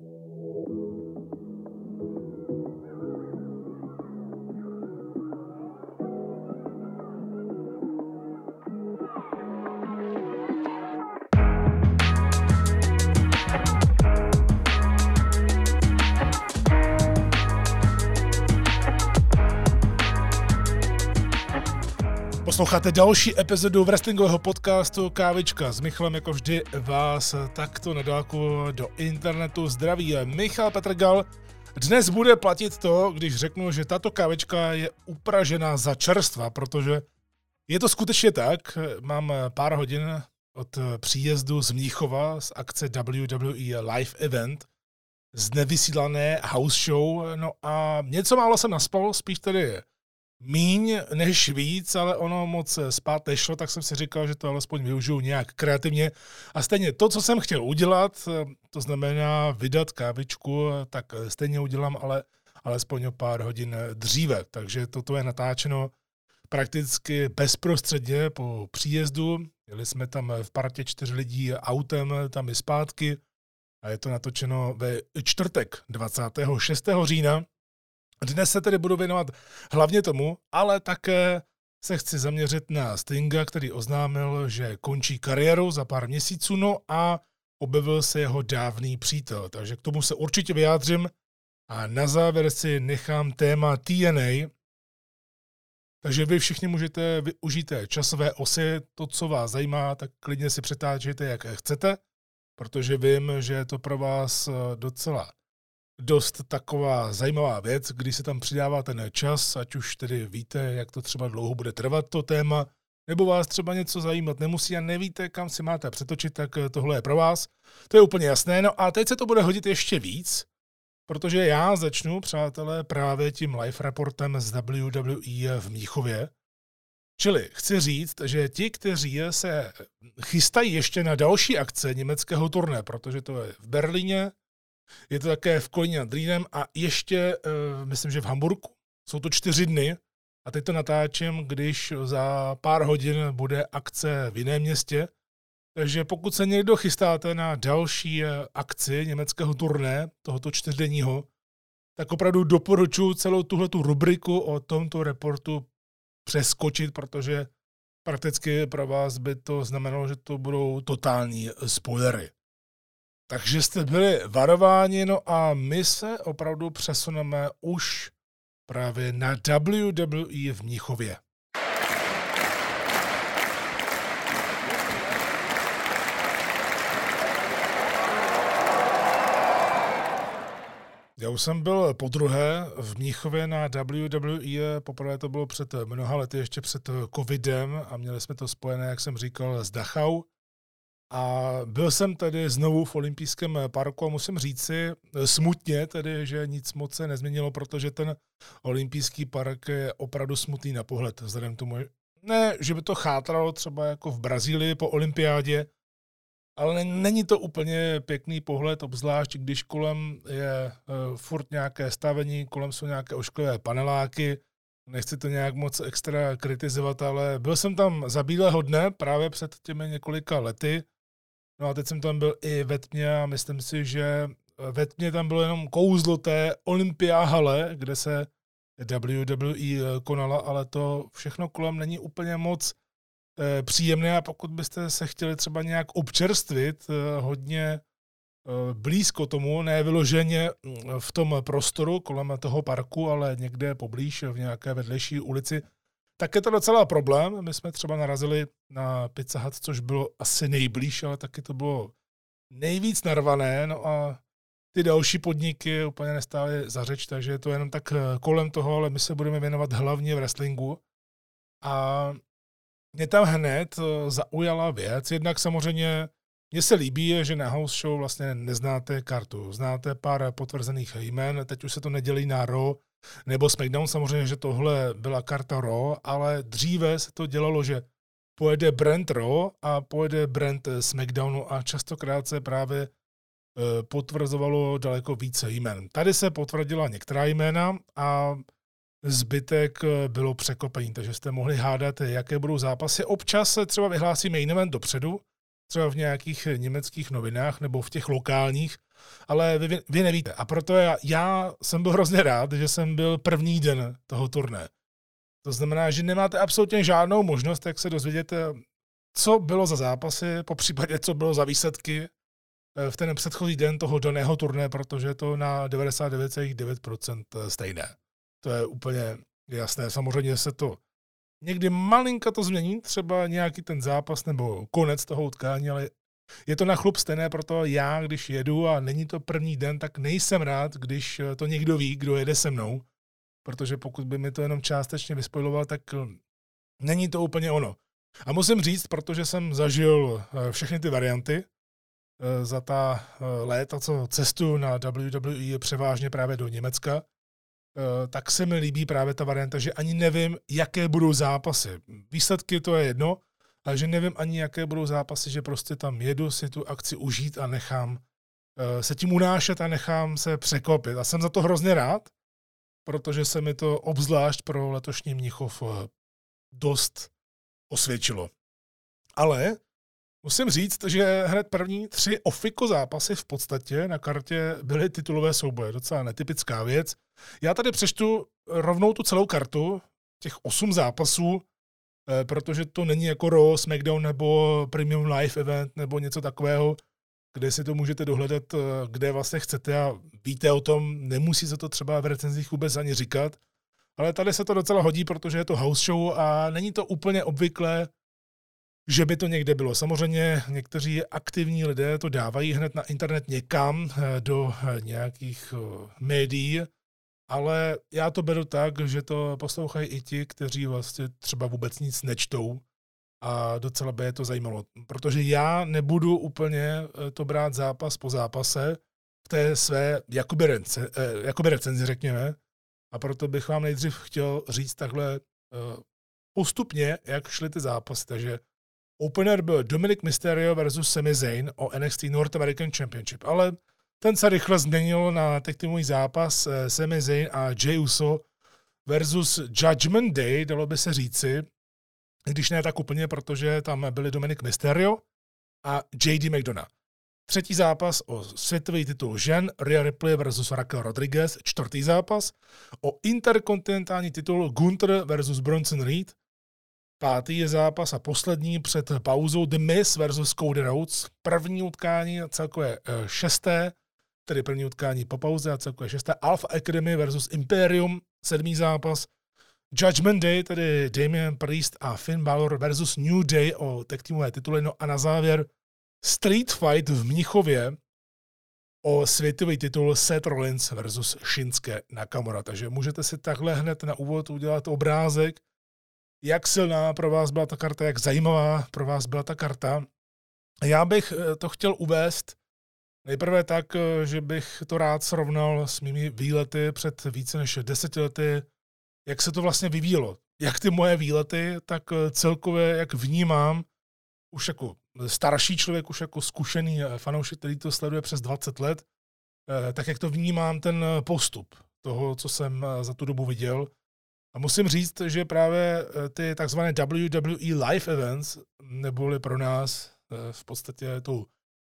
Thank you. Posloucháte další epizodu wrestlingového podcastu Kávička s Michalem, jako vždy vás takto na dálku do internetu zdraví Michal Petrgal. Dnes bude platit to, když řeknu, že tato kávička je upražená za čerstva, protože je to skutečně tak. Mám pár hodin od příjezdu z Mníchova z akce WWE Live Event z nevysílané house show, no a něco málo jsem naspal, spíš tedy míň než víc, ale ono moc spát nešlo, tak jsem si říkal, že to alespoň využiju nějak kreativně. A stejně to, co jsem chtěl udělat, to znamená vydat kávičku, tak stejně udělám, ale alespoň o pár hodin dříve. Takže toto je natáčeno prakticky bezprostředně po příjezdu. Jeli jsme tam v partě čtyř lidí autem, tam i zpátky. A je to natočeno ve čtvrtek 26. října dnes se tedy budu věnovat hlavně tomu, ale také se chci zaměřit na Stinga, který oznámil, že končí kariéru za pár měsíců, no a objevil se jeho dávný přítel. Takže k tomu se určitě vyjádřím a na závěr si nechám téma TNA. Takže vy všichni můžete využít té časové osy, to, co vás zajímá, tak klidně si přetáčejte, jak chcete, protože vím, že je to pro vás docela dost taková zajímavá věc, když se tam přidává ten čas, ať už tedy víte, jak to třeba dlouho bude trvat to téma, nebo vás třeba něco zajímat nemusí a nevíte, kam si máte přetočit, tak tohle je pro vás. To je úplně jasné. No a teď se to bude hodit ještě víc, protože já začnu, přátelé, právě tím live reportem z WWE v Míchově. Čili chci říct, že ti, kteří se chystají ještě na další akce německého turné, protože to je v Berlíně, je to také v Kolíně nad Rýnem a ještě, uh, myslím, že v Hamburgu. Jsou to čtyři dny a teď to natáčím, když za pár hodin bude akce v jiném městě. Takže pokud se někdo chystáte na další eh, akci německého turné, tohoto čtyřdenního, tak opravdu doporučuji celou tuhle rubriku o tomto reportu přeskočit, protože prakticky pro vás by to znamenalo, že to budou totální spoilery. Takže jste byli varováni, no a my se opravdu přesuneme už právě na WWE v Mnichově. Já už jsem byl po druhé v Mnichově na WWE, poprvé to bylo před mnoha lety, ještě před covidem a měli jsme to spojené, jak jsem říkal, s Dachau. A byl jsem tedy znovu v olympijském parku a musím říci eh, smutně tedy, že nic moc se nezměnilo, protože ten olympijský park je opravdu smutný na pohled. Vzhledem k tomu, ne, že by to chátralo třeba jako v Brazílii po olympiádě, ale není to úplně pěkný pohled, obzvlášť když kolem je uh, furt nějaké stavení, kolem jsou nějaké ošklivé paneláky, nechci to nějak moc extra kritizovat, ale byl jsem tam za bílého dne právě před těmi několika lety, No a teď jsem tam byl i ve tmě a myslím si, že ve tmě tam bylo jenom kouzlo té Olympia hale, kde se WWE konala, ale to všechno kolem není úplně moc eh, příjemné. A pokud byste se chtěli třeba nějak občerstvit eh, hodně eh, blízko tomu, ne vyloženě mm, v tom prostoru kolem toho parku, ale někde poblíž v nějaké vedlejší ulici, tak je to docela problém. My jsme třeba narazili na Pizza Hut, což bylo asi nejblíž, ale taky to bylo nejvíc narvané. No a ty další podniky úplně nestály za řeč, takže je to jenom tak eh, kolem toho, ale my se budeme věnovat hlavně v wrestlingu. A mě tam hned eh, zaujala věc. Jednak samozřejmě mně se líbí, že na house show vlastně neznáte kartu. Znáte pár potvrzených jmen, teď už se to nedělí na Raw nebo SmackDown. Samozřejmě, že tohle byla karta Raw, ale dříve se to dělalo, že pojede brand Raw a pojede brand SmackDownu a častokrát se právě eh, potvrzovalo daleko více jmen. Tady se potvrdila některá jména a zbytek eh, bylo překopení, takže jste mohli hádat, jaké budou zápasy. Občas se třeba vyhlásí main event dopředu, třeba v nějakých německých novinách nebo v těch lokálních, ale vy, vy nevíte. A proto já, já jsem byl hrozně rád, že jsem byl první den toho turné. To znamená, že nemáte absolutně žádnou možnost, jak se dozvědět, co bylo za zápasy, po případě, co bylo za výsledky eh, v ten předchozí den toho daného turné, protože je to na 99,9% stejné. To je úplně jasné. Samozřejmě se to někdy malinka to změní, třeba nějaký ten zápas nebo konec toho utkání, ale je to na chlup stejné, proto já, když jedu a není to první den, tak nejsem rád, když to někdo ví, kdo jede se mnou, protože pokud by mi to jenom částečně vyspojiloval, tak není to úplně ono. A musím říct, protože jsem zažil eh, všechny ty varianty eh, za ta eh, léta, co cestu na WWE převážně právě do Německa, tak se mi líbí právě ta varianta, že ani nevím, jaké budou zápasy. Výsledky to je jedno, ale že nevím ani, jaké budou zápasy, že prostě tam jedu si tu akci užít a nechám se tím unášet a nechám se překvapit. A jsem za to hrozně rád, protože se mi to obzvlášť pro letošní Mnichov dost osvědčilo. Ale musím říct, že hned první tři ofiko zápasy v podstatě na kartě byly titulové souboje. Docela netypická věc. Já tady přečtu rovnou tu celou kartu, těch osm zápasů, eh, protože to není jako Raw, SmackDown nebo Premium Live Event nebo něco takového, kde si to můžete dohledat, eh, kde vlastně chcete a víte o tom, nemusí se to třeba v recenzích vůbec ani říkat. Ale tady se to docela hodí, protože je to house show a není to úplně obvyklé, že by to někde bylo. Samozřejmě někteří aktivní lidé to dávají hned na internet někam eh, do eh, nějakých eh, médií, ale já to beru tak, že to poslouchají i ti, kteří vlastně třeba vůbec nic nečtou a docela by je to zajímalo. Protože já nebudu úplně to brát zápas po zápase v té své jakoby, rece, jakoby recenzi, řekněme, a proto bych vám nejdřív chtěl říct takhle uh, postupně, jak šly ty zápasy. Takže opener byl Dominic Mysterio versus Sami Zayn o NXT North American Championship, ale ten se rychle změnil na týmový zápas uh, Sami Zayn a Jey Uso versus Judgment Day, dalo by se říci, když ne tak úplně, protože tam byli Dominic Mysterio a JD McDonough. Třetí zápas o světový titul žen Rhea Ripley versus Raquel Rodriguez. Čtvrtý zápas o interkontinentální titul Gunther versus Bronson Reed. Pátý je zápas a poslední před pauzou The Miz versus Cody Rhodes. První utkání a celkové eh, šesté, tedy první utkání po pauze a celkové šesté. Alpha Academy versus Imperium, sedmý zápas. Judgment Day, tedy Damian Priest a Finn Balor versus New Day o tag teamové tituly. No a na závěr Street Fight v Mnichově o světový titul Seth Rollins versus Shinsuke Nakamura. Takže můžete si takhle hned na úvod udělat obrázek, jak silná pro vás byla ta karta, jak zajímavá pro vás byla ta karta. Já bych eh, to chtěl uvést nejprve tak, eh, že bych to rád srovnal s mými výlety před více než deseti lety, jak se to vlastně vyvíjelo. Jak ty moje výlety, tak eh, celkově, jak vnímám, už jako starší člověk, už jako zkušený eh, fanoušek, který to sleduje přes 20 let, tak jak to vnímám ten postup toho, co jsem za tu dobu viděl. A musím říct, že právě ty takzvané WWE live events, neboli pro nás v podstatě tou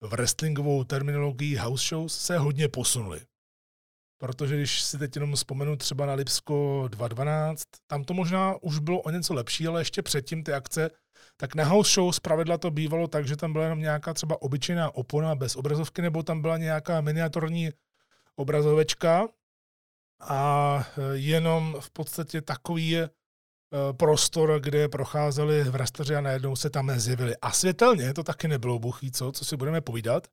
wrestlingovou terminologií house shows, se hodně posunuly. Protože když si teď jenom vzpomenu třeba na Lipsko 2.12, tam to možná už bylo o něco lepší, ale ještě předtím ty akce tak na house show zpravidla to bývalo tak, že tam byla jenom nějaká třeba obyčejná opona bez obrazovky, nebo tam byla nějaká miniaturní obrazovečka a jenom v podstatě takový je prostor, kde procházeli vrastaři a najednou se tam zjevili. A světelně to taky nebylo buchý, co, co si budeme povídat. E,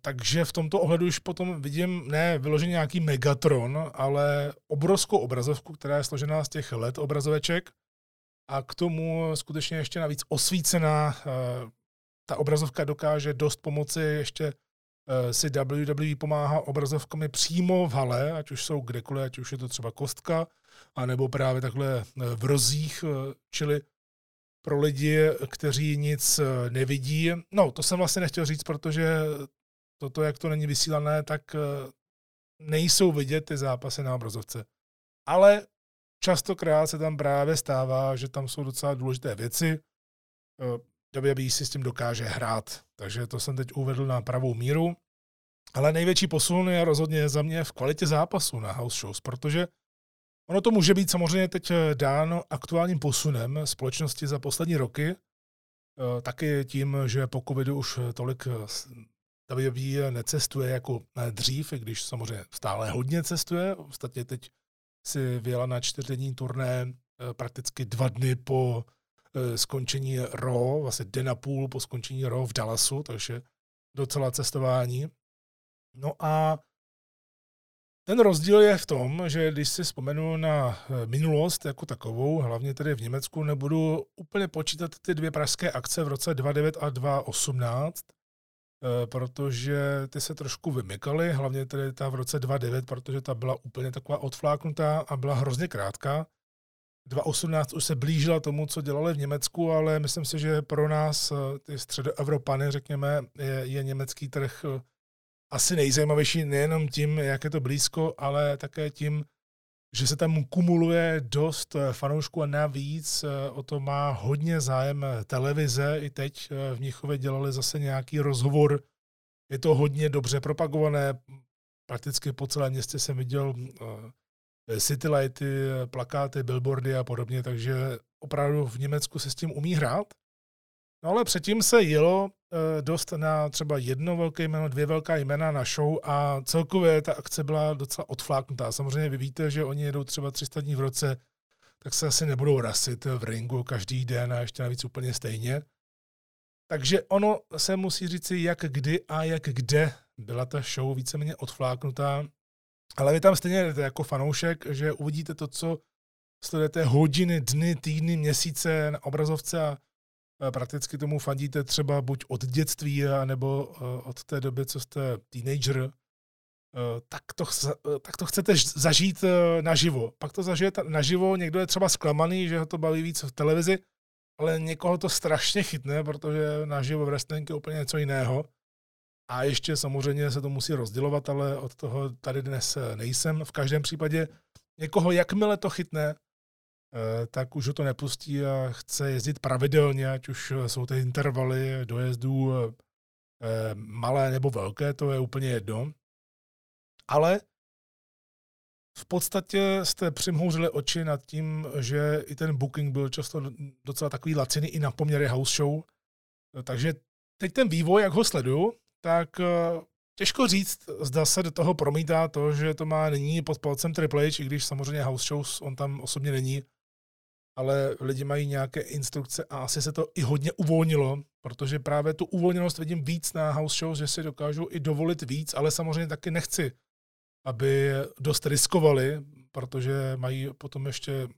takže v tomto ohledu už potom vidím ne vyloženě nějaký Megatron, ale obrovskou obrazovku, která je složená z těch LED obrazoveček, a k tomu skutečně ještě navíc osvícená eh, ta obrazovka dokáže dost pomoci ještě eh, si WWE pomáhá obrazovkami přímo v hale, ať už jsou kdekoliv, ať už je to třeba kostka, anebo právě takhle eh, v rozích, čili pro lidi, kteří nic nevidí. No, to jsem vlastně nechtěl říct, protože toto, jak to není vysílané, tak nejsou vidět ty zápasy na obrazovce. Ale častokrát se tam právě stává, že tam jsou docela důležité věci. WWE si s tím dokáže hrát. Takže to jsem teď uvedl na pravou míru. Ale největší posun je rozhodně za mě v kvalitě zápasu na house shows, protože ono to může být samozřejmě teď eh, dáno aktuálním posunem společnosti za poslední roky, eh, taky tím, že po covidu už tolik WWE necestuje jako dřív, i když samozřejmě stále hodně cestuje. Ostatně teď si vyjela na čtvrtdenní turné prakticky dva dny po Eh, skončení RO, vlastně den a půl po skončení RO v Dallasu, takže docela cestování. No a ten rozdíl je v tom, že když si vzpomenu na eh, minulost jako takovou, hlavně tedy v Německu, nebudu úplně počítat ty dvě pražské akce v roce 2009 a 2018, eh, protože ty se trošku vymykaly, hlavně tedy ta v roce 2009, protože ta byla úplně taková odfláknutá a byla hrozně krátká. 2018 už se blížila tomu, co dělali v Německu, ale myslím si, že pro nás, eh, ty středoevropany, řekněme, je, je německý trh asi nejzajímavější nejenom tím, jak je to blízko, ale také tím, že se tam kumuluje dost eh, fanoušků a navíc o to má hodně zájem televize. I teď v Mnichově dělali zase nějaký rozhovor. Je to hodně dobře propagované. Prakticky po celém městě jsem viděl Eh, citylighty, eh, plakáty, billboardy a podobně, takže opravdu v Německu se s tím umí hrát. No ale předtím se jelo eh, dost na třeba jedno velké jméno, dvě velká jména na show a celkově ta akce byla docela odfláknutá. Samozřejmě vy víte, že oni jedou třeba 300 dní v roce, tak se asi nebudou rasit v ringu každý den a ještě navíc úplně stejně. Takže ono se musí říci, jak kdy a jak kde byla ta show víceméně odfláknutá ale vy tam stejně jdete jako fanoušek, že uvidíte to, co sledujete hodiny, dny, týdny, měsíce na obrazovce a prakticky tomu fandíte třeba buď od dětství, nebo e, od té doby, co jste teenager, tak to, tak to chcete zažít naživo. Pak to zažijete naživo, někdo je třeba zklamaný, že ho to baví víc v televizi, ale někoho to strašně chytne, protože naživo v wrestling je úplně něco jiného. A ještě samozřejmě se to musí rozdělovat, ale od toho tady dnes nejsem. V každém případě někoho, jakmile to chytne, eh, tak už ho to nepustí a chce jezdit pravidelně, ať už jsou ty intervaly dojezdů eh, malé nebo velké, to je úplně jedno. Ale v podstatě jste přimhouřili oči nad tím, že i ten booking byl často docela takový laciný i na poměry house show. Takže teď ten vývoj, jak ho sleduju, tak eh, těžko říct, zda se do toho promítá to, že to má nyní pod palcem Triple H, i když samozřejmě house shows on tam osobně není, ale lidi mají nějaké instrukce a asi se to i hodně uvolnilo, protože právě tu uvolněnost vidím víc na house shows, že si dokážu i dovolit víc, ale samozřejmě taky nechci, aby dost riskovali, protože mají potom ještě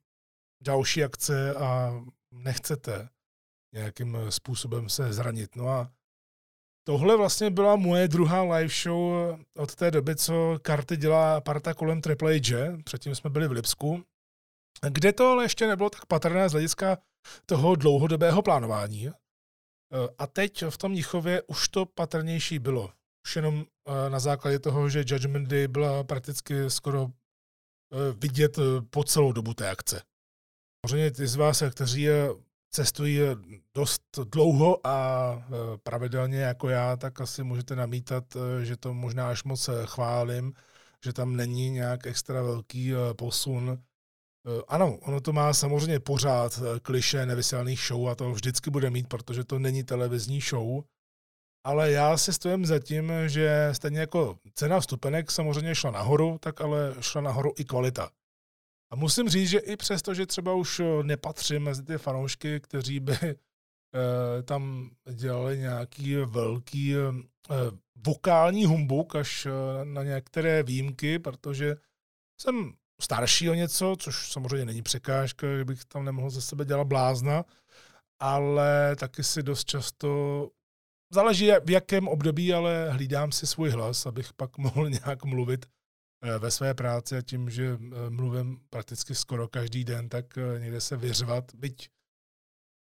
další akce a nechcete nějakým způsobem se zranit. No a Tohle vlastně byla moje druhá live show od té doby, co karty dělá parta kolem Triple H. Předtím jsme byli v Lipsku, kde to ale ještě nebylo tak patrné z hlediska toho dlouhodobého plánování. A teď v tom Mnichově už to patrnější bylo. Už jenom eh, na základě toho, že Judgment Day byla prakticky skoro eh, vidět eh, po celou dobu té akce. Samozřejmě ty z vás, kteří cestují dost dlouho a pravidelně jako já, tak asi můžete namítat, že to možná až moc chválím, že tam není nějak extra velký posun. Ano, ono to má samozřejmě pořád kliše nevysílaných show a to vždycky bude mít, protože to není televizní show. Ale já si stojím za tím, že stejně jako cena vstupenek samozřejmě šla nahoru, tak ale šla nahoru i kvalita. A musím říct, že i přesto, že třeba už eh, nepatřím mezi ty fanoušky, kteří by eh, tam dělali nějaký velký eh, vokální humbuk až na některé výjimky, protože jsem starší o něco, což samozřejmě není překážka, že bych tam nemohl ze sebe dělat blázna, ale taky si dost často záleží v jakém období, ale hlídám si svůj hlas, abych pak mohl nějak mluvit Eh, ve své práci a tím, že eh, mluvím prakticky skoro každý den, tak eh, někde se vyřvat, byť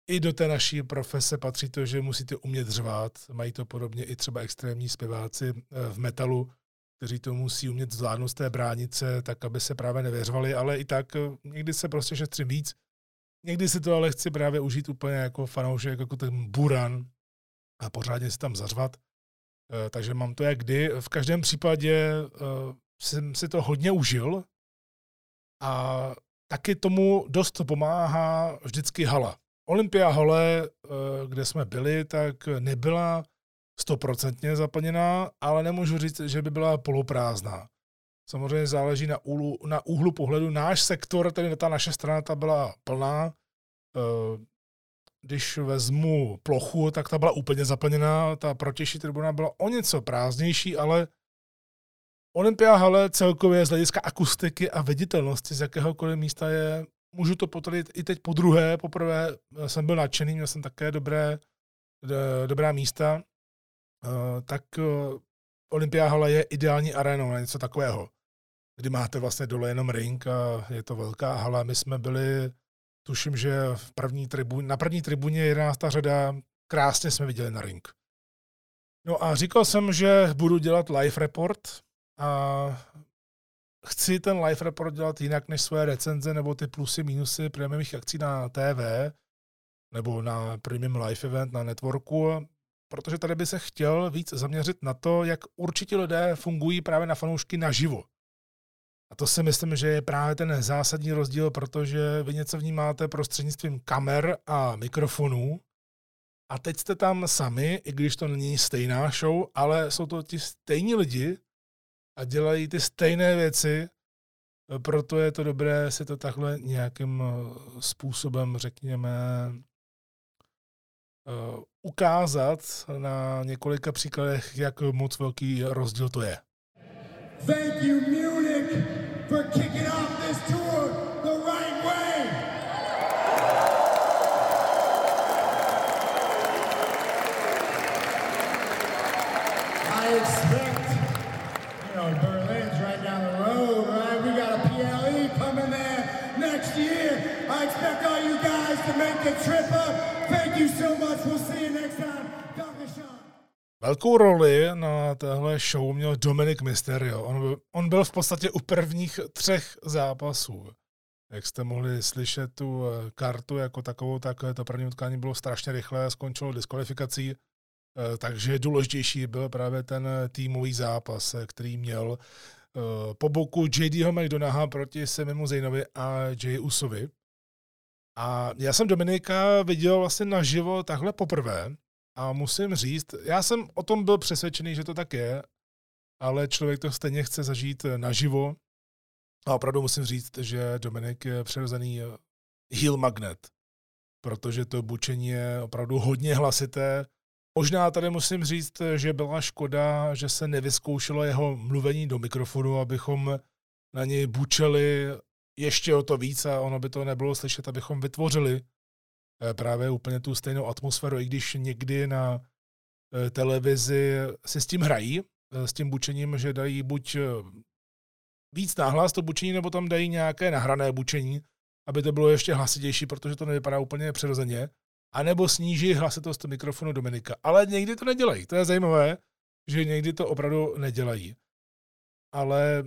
i do té naší profese patří to, že musíte umět řvát. Mají to podobně i třeba extrémní zpěváci v metalu, kteří to musí umět zvládnout z té bránice, tak aby se právě nevyřvali, ale i tak někdy se prostě šetřím víc. Někdy si to ale chci právě užít úplně jako fanoušek, jako ten buran a pořádně si tam zařvat. takže mám to jak kdy. V každém případě jsem si to hodně užil a taky tomu dost pomáhá vždycky hala. Olympia hale, kde jsme byli, tak nebyla stoprocentně zaplněná, ale nemůžu říct, že by byla poloprázdná. Samozřejmě záleží na, úhlu, na úhlu pohledu. Náš sektor, tedy ta naše strana, ta byla plná. Eh, když vezmu plochu, tak ta byla úplně zaplněná. Ta protější tribuna byla o něco prázdnější, ale Olympia hale celkově z hlediska akustiky a viditelnosti z jakéhokoliv místa je, můžu to potvrdit i teď po druhé, poprvé jsem byl nadšený, měl jsem také dobré, dobrá místa, eh, tak eh, Olympia hala je ideální arénou na něco takového kdy máte vlastně dole jenom ring a je to velká hala. My jsme byli, tuším, že v první tribuně, na první tribuně 11. řada krásně jsme viděli na ring. No a říkal jsem, že budu dělat live report a chci ten live report dělat jinak než své recenze nebo ty plusy, minusy prémiových akcí na TV nebo na premium live event na networku, protože tady by se chtěl víc zaměřit na to, jak určitě lidé fungují právě na fanoušky naživo. A to si myslím, že je právě ten zásadní rozdíl, protože vy něco vnímáte prostřednictvím kamer a mikrofonů. A teď jste tam sami, i když to není stejná show, ale jsou to ti stejní lidi a dělají ty stejné věci, proto je to dobré si to takhle nějakým eh, způsobem, řekněme, eh, ukázat na několika příkladech, jak moc velký rozdíl to je. Thank you, Munich, for kicking off this tour the right way. I expect, you know, Berlin's right down the road, right? We got a PLE coming there next year. I expect all you guys to make the trip up. Velkou roli na téhle show měl Dominic Mysterio. On byl, on byl v podstatě u prvních třech zápasů. Jak jste mohli slyšet tu eh, kartu jako takovou, tak to první utkání bylo strašně rychlé skončilo diskvalifikací. Eh, takže důležitější byl právě ten týmový zápas, eh, který měl po boku JDho McDonaha proti Semimu Zejnovi a Jay Usovi. A já jsem Dominika viděl vlastně naživo takhle poprvé. A musím říct, já jsem o tom byl přesvědčený, že to tak je, ale člověk to stejně chce zažít naživo. A opravdu musím říct, že Dominik je přirozený heel magnet, protože to bučení je opravdu hodně hlasité. Možná tady musím říct, že byla škoda, že se nevyzkoušelo jeho mluvení do mikrofonu, abychom na něj bučeli ještě o to víc a ono by to nebylo slyšet, abychom vytvořili Eh, právě úplně tu stejnou atmosféru, i když někdy na eh, televizi si s tím hrají, eh, s tím bučením, že dají buď víc náhlas to bučení, nebo tam dají nějaké nahrané bučení, aby to bylo ještě hlasitější, protože to nevypadá úplně přirozeně, anebo sníží hlasitost mikrofonu Dominika. Ale někdy to nedělají. To je zajímavé, že někdy to opravdu nedělají. Ale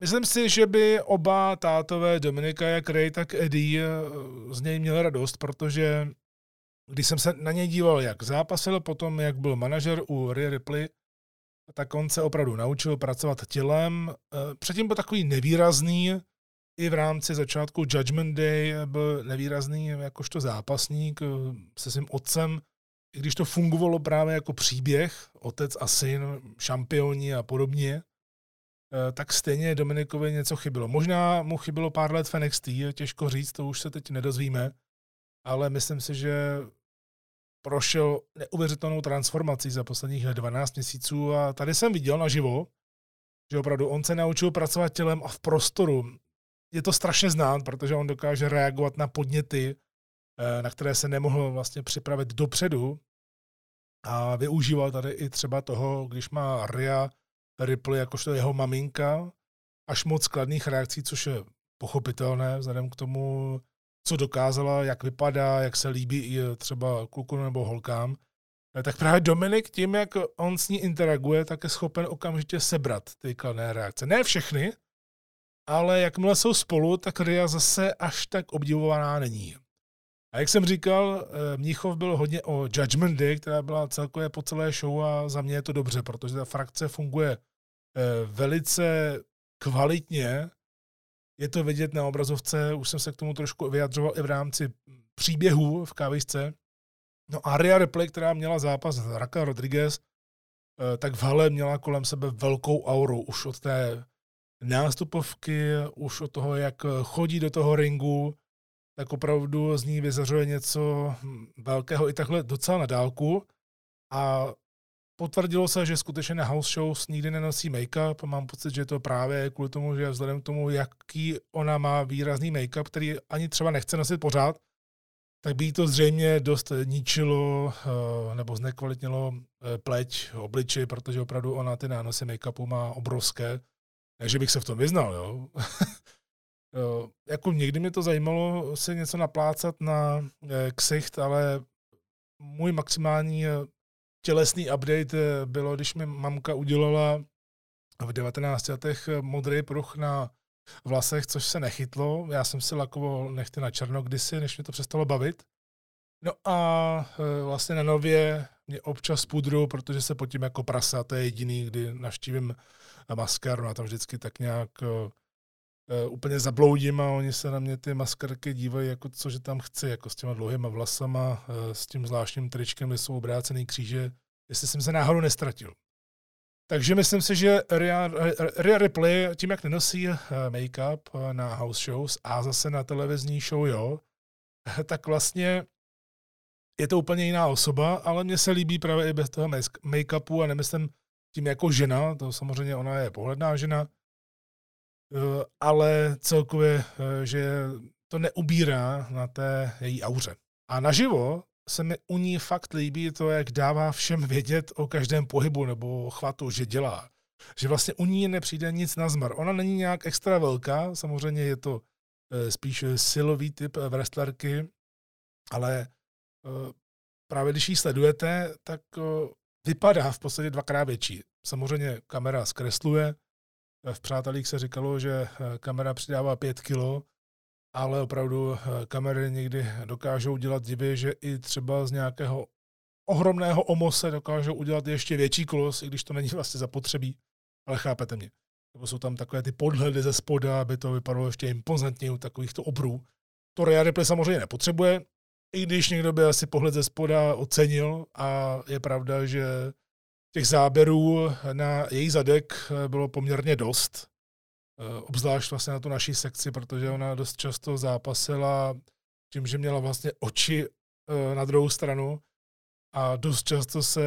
Myslím si, že by oba tátové, Dominika, jak Ray, tak Eddie, eh, z něj měl radost, protože když jsem se na něj díval, jak zápasil, potom jak byl manažer u Ray Ripley, tak on se opravdu naučil pracovat tělem. Eh, předtím byl takový nevýrazný, i v rámci začátku Judgment Day byl nevýrazný jakožto zápasník eh, se svým otcem, i když to fungovalo právě jako příběh, otec a syn, šampioni a podobně, tak stejně Dominikovi něco chybilo. Možná mu chybilo pár let v NXT, těžko říct, to už se teď nedozvíme, ale myslím si, že prošel neuvěřitelnou transformací za posledních 12 měsíců a tady jsem viděl naživo, že opravdu on se naučil pracovat tělem a v prostoru. Je to strašně znát, protože on dokáže reagovat na podněty, eh, na které se nemohl vlastně připravit dopředu a využíval tady i třeba toho, když má Ria Ripley jakožto jeho maminka, až moc kladných reakcí, což je pochopitelné vzhledem k tomu, co dokázala, jak vypadá, jak se líbí i třeba kluku nebo holkám, eh, tak právě Dominik tím, jak on s ní interaguje, tak je schopen okamžitě sebrat ty kladné reakce. Ne všechny, ale jakmile jsou spolu, tak Ria zase až tak obdivovaná není. A jak jsem říkal, eh, Mnichov byl hodně o Judgment Day, která byla celkově po celé show a za mě je to dobře, protože ta frakce funguje velice kvalitně. Je to vidět na obrazovce, už jsem se k tomu trošku vyjadřoval i v rámci příběhů v kávisce. No a Ria Ripley, která měla zápas s Raka Rodriguez, eh, tak v hale měla kolem sebe velkou auru už od té nástupovky, už od toho, jak chodí do toho ringu, tak opravdu z ní vyzařuje něco velkého i takhle docela na dálku. A potvrdilo se, že skutečně na house shows nikdy nenosí make-up. Mám pocit, že to právě kvůli tomu, že vzhledem k tomu, jaký ona má výrazný make-up, který ani třeba nechce nosit pořád, tak by jí to zřejmě dost ničilo eh, nebo znekvalitnilo eh, pleť, obličej, protože opravdu ona ty nánosy make-upu má obrovské. Takže bych se v tom vyznal, jo. jako někdy mě to zajímalo se něco naplácat na eh, ksicht, ale můj maximální tělesný update bylo, když mi mamka udělala v 19 letech modrý pruh na vlasech, což se nechytlo. Já jsem si lakoval nechty na černo kdysi, než mě to přestalo bavit. No a e, vlastně na nově mě občas pudru, protože se potím jako prasa, to je jediný, kdy navštívím maskarnu a tam vždycky tak nějak úplně zabloudím a oni se na mě ty maskarky dívají, jako co, že tam chci, jako s těma dlouhýma vlasama, uh, s tím zvláštním tričkem, kde jsou obrácený kříže, jestli jsem se náhodou nestratil. Takže myslím si, že Rhea Ripley, tím jak nenosí eh, make-up eh, na house shows a zase na televizní show, jo, tak vlastně je to úplně jiná osoba, ale mně se líbí právě i bez toho make-upu a nemyslím tím jako žena, to samozřejmě ona je pohledná žena, eh, ale celkově, že to neubírá na té její auře. A naživo se mi u ní fakt líbí to, jak dává všem vědět o každém pohybu nebo chvatu, že dělá. Že vlastně u ní nepřijde nic na zmar. Ona není nějak extra velká, samozřejmě je to eh, spíš silový typ eh, wrestlerky, ale eh, právě když ji sledujete, tak vypadá v podstatě dvakrát větší. Samozřejmě kamera zkresluje, v Přátelích se říkalo, že kamera přidává pět kilo, ale opravdu eh, kamery někdy dokážou dělat divy, že i třeba z nějakého ohromného omose dokážou udělat ještě větší kolos, i když to není vlastně zapotřebí, ale chápete mě. Nebo jsou tam takové ty podhledy ze spoda, aby to vypadalo ještě impozantně u takovýchto obrů. To Rhea Ripley samozřejmě nepotřebuje, i když někdo by asi pohled ze spoda ocenil a je pravda, že těch záběrů na její zadek eh, bylo poměrně dost, Eh, obzvlášť vlastně na tu naší sekci, protože ona dost často zápasila tím, že měla vlastně oči eh, na druhou stranu a dost často se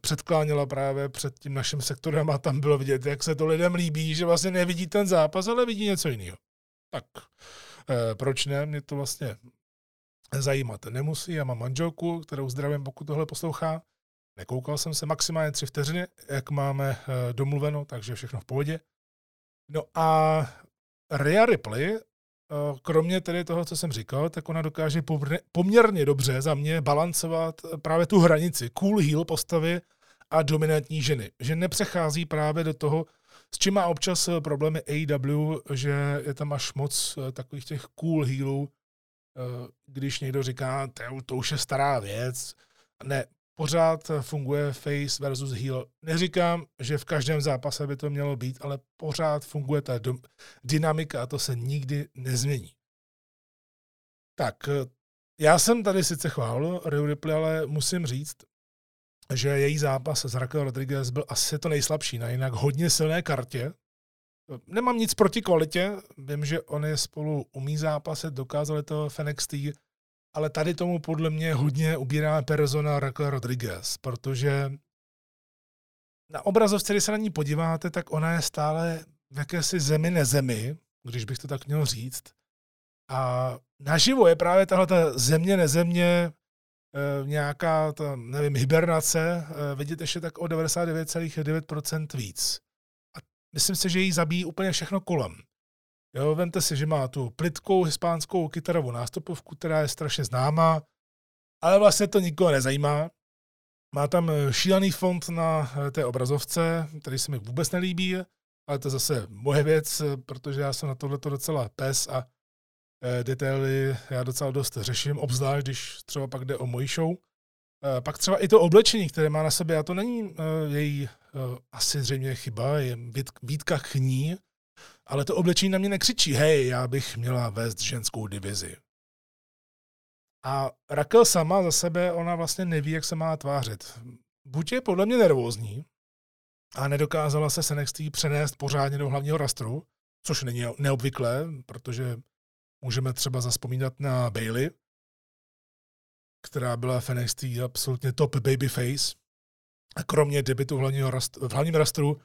předkláněla právě před tím naším sektorem a tam bylo vidět, jak se to lidem líbí, že vlastně nevidí ten zápas, ale vidí něco jiného. Tak proč ne? Mě to vlastně zajímat nemusí. Já mám manželku, kterou zdravím, pokud tohle poslouchá. Nekoukal jsem se maximálně tři vteřiny, jak máme domluveno, takže všechno v pohodě. No a Rhea Ripley, eh, kromě tedy toho, co jsem říkal, tak ona dokáže poměrně dobře za mě balancovat právě tu hranici cool heel postavy a dominantní ženy. Že nepřechází právě do toho, s čím má občas problémy AEW, že je tam až moc eh, takových těch cool heelů, eh, když někdo říká, to už je stará věc. Ne, pořád funguje face versus heel. Neříkám, že v každém zápase by to mělo být, ale pořád funguje ta dynamika a to se nikdy nezmění. Tak, já jsem tady sice chválil Rhea Ripley, ale musím říct, že její zápas s Raquel Rodriguez byl asi to nejslabší na jinak hodně silné kartě. Nemám nic proti kvalitě, vím, že oni spolu umí zápasit, dokázali to v NXT, ale tady tomu podle mě hodně ubírá persona Raquel Rodriguez, protože na obrazovce, když se na ní podíváte, tak ona je stále v jakési zemi nezemi, když bych to tak měl říct. A naživo je právě tahle ta země nezemě e, nějaká, ta, nevím, hibernace, e, vidět ještě tak o 99,9% víc. A myslím si, že jí zabíjí úplně všechno kolem. Jo, vemte si, že má tu plitkou hispánskou kytarovou nástupovku, která je strašně známá, ale vlastně to nikoho nezajímá. Má tam eh, šílený font na eh, té obrazovce, který se mi vůbec nelíbí, ale to je zase moje věc, eh, protože já jsem na tohle docela pes a detaily já docela dost řeším, obzvlášť když třeba pak jde o moji show. Pak třeba i to oblečení, které má na sobě, a to není její asi zřejmě chyba, je výtka k ní, ale to oblečení na mě nekřičí, hej, já bych měla vést ženskou divizi. A Raquel sama za sebe, ona vlastně neví, jak se má tvářit. Buď je podle mě nervózní a nedokázala se s přenést pořádně do hlavního rastru, což není neobvyklé, protože můžeme třeba zaspomínat na Bailey, která byla v NXT absolutně top babyface. A kromě debitu v, hlavního rastru, v hlavním rastru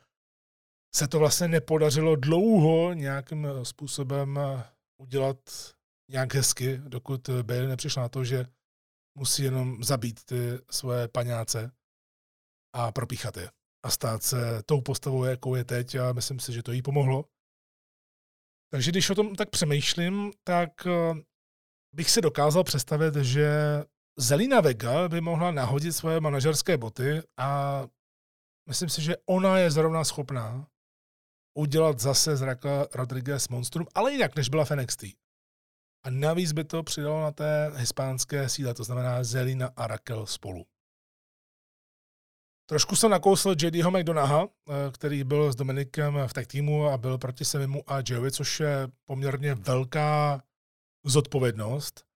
se to vlastně nepodařilo dlouho nějakým způsobem udělat nějak hezky, dokud Bailey nepřišla na to, že musí jenom zabít ty svoje paňáce a propíchat je a stát se tou postavou, jakou je teď a myslím si, že to jí pomohlo. Takže když o tom tak přemýšlím, tak eh, bych si dokázal představit, že Zelina Vega by mohla nahodit svoje manažerské boty a myslím si, že ona je zrovna schopná udělat zase z Raka Rodriguez Monstrum, ale jinak, než byla v. A navíc by to přidalo na té hispánské síle, to znamená Zelina a Raquel spolu. Trošku jsem nakousl JDho McDonaha, eh, který byl s Dominikem v tag týmu a byl proti Semimu a Joey, což je poměrně velká zodpovědnost.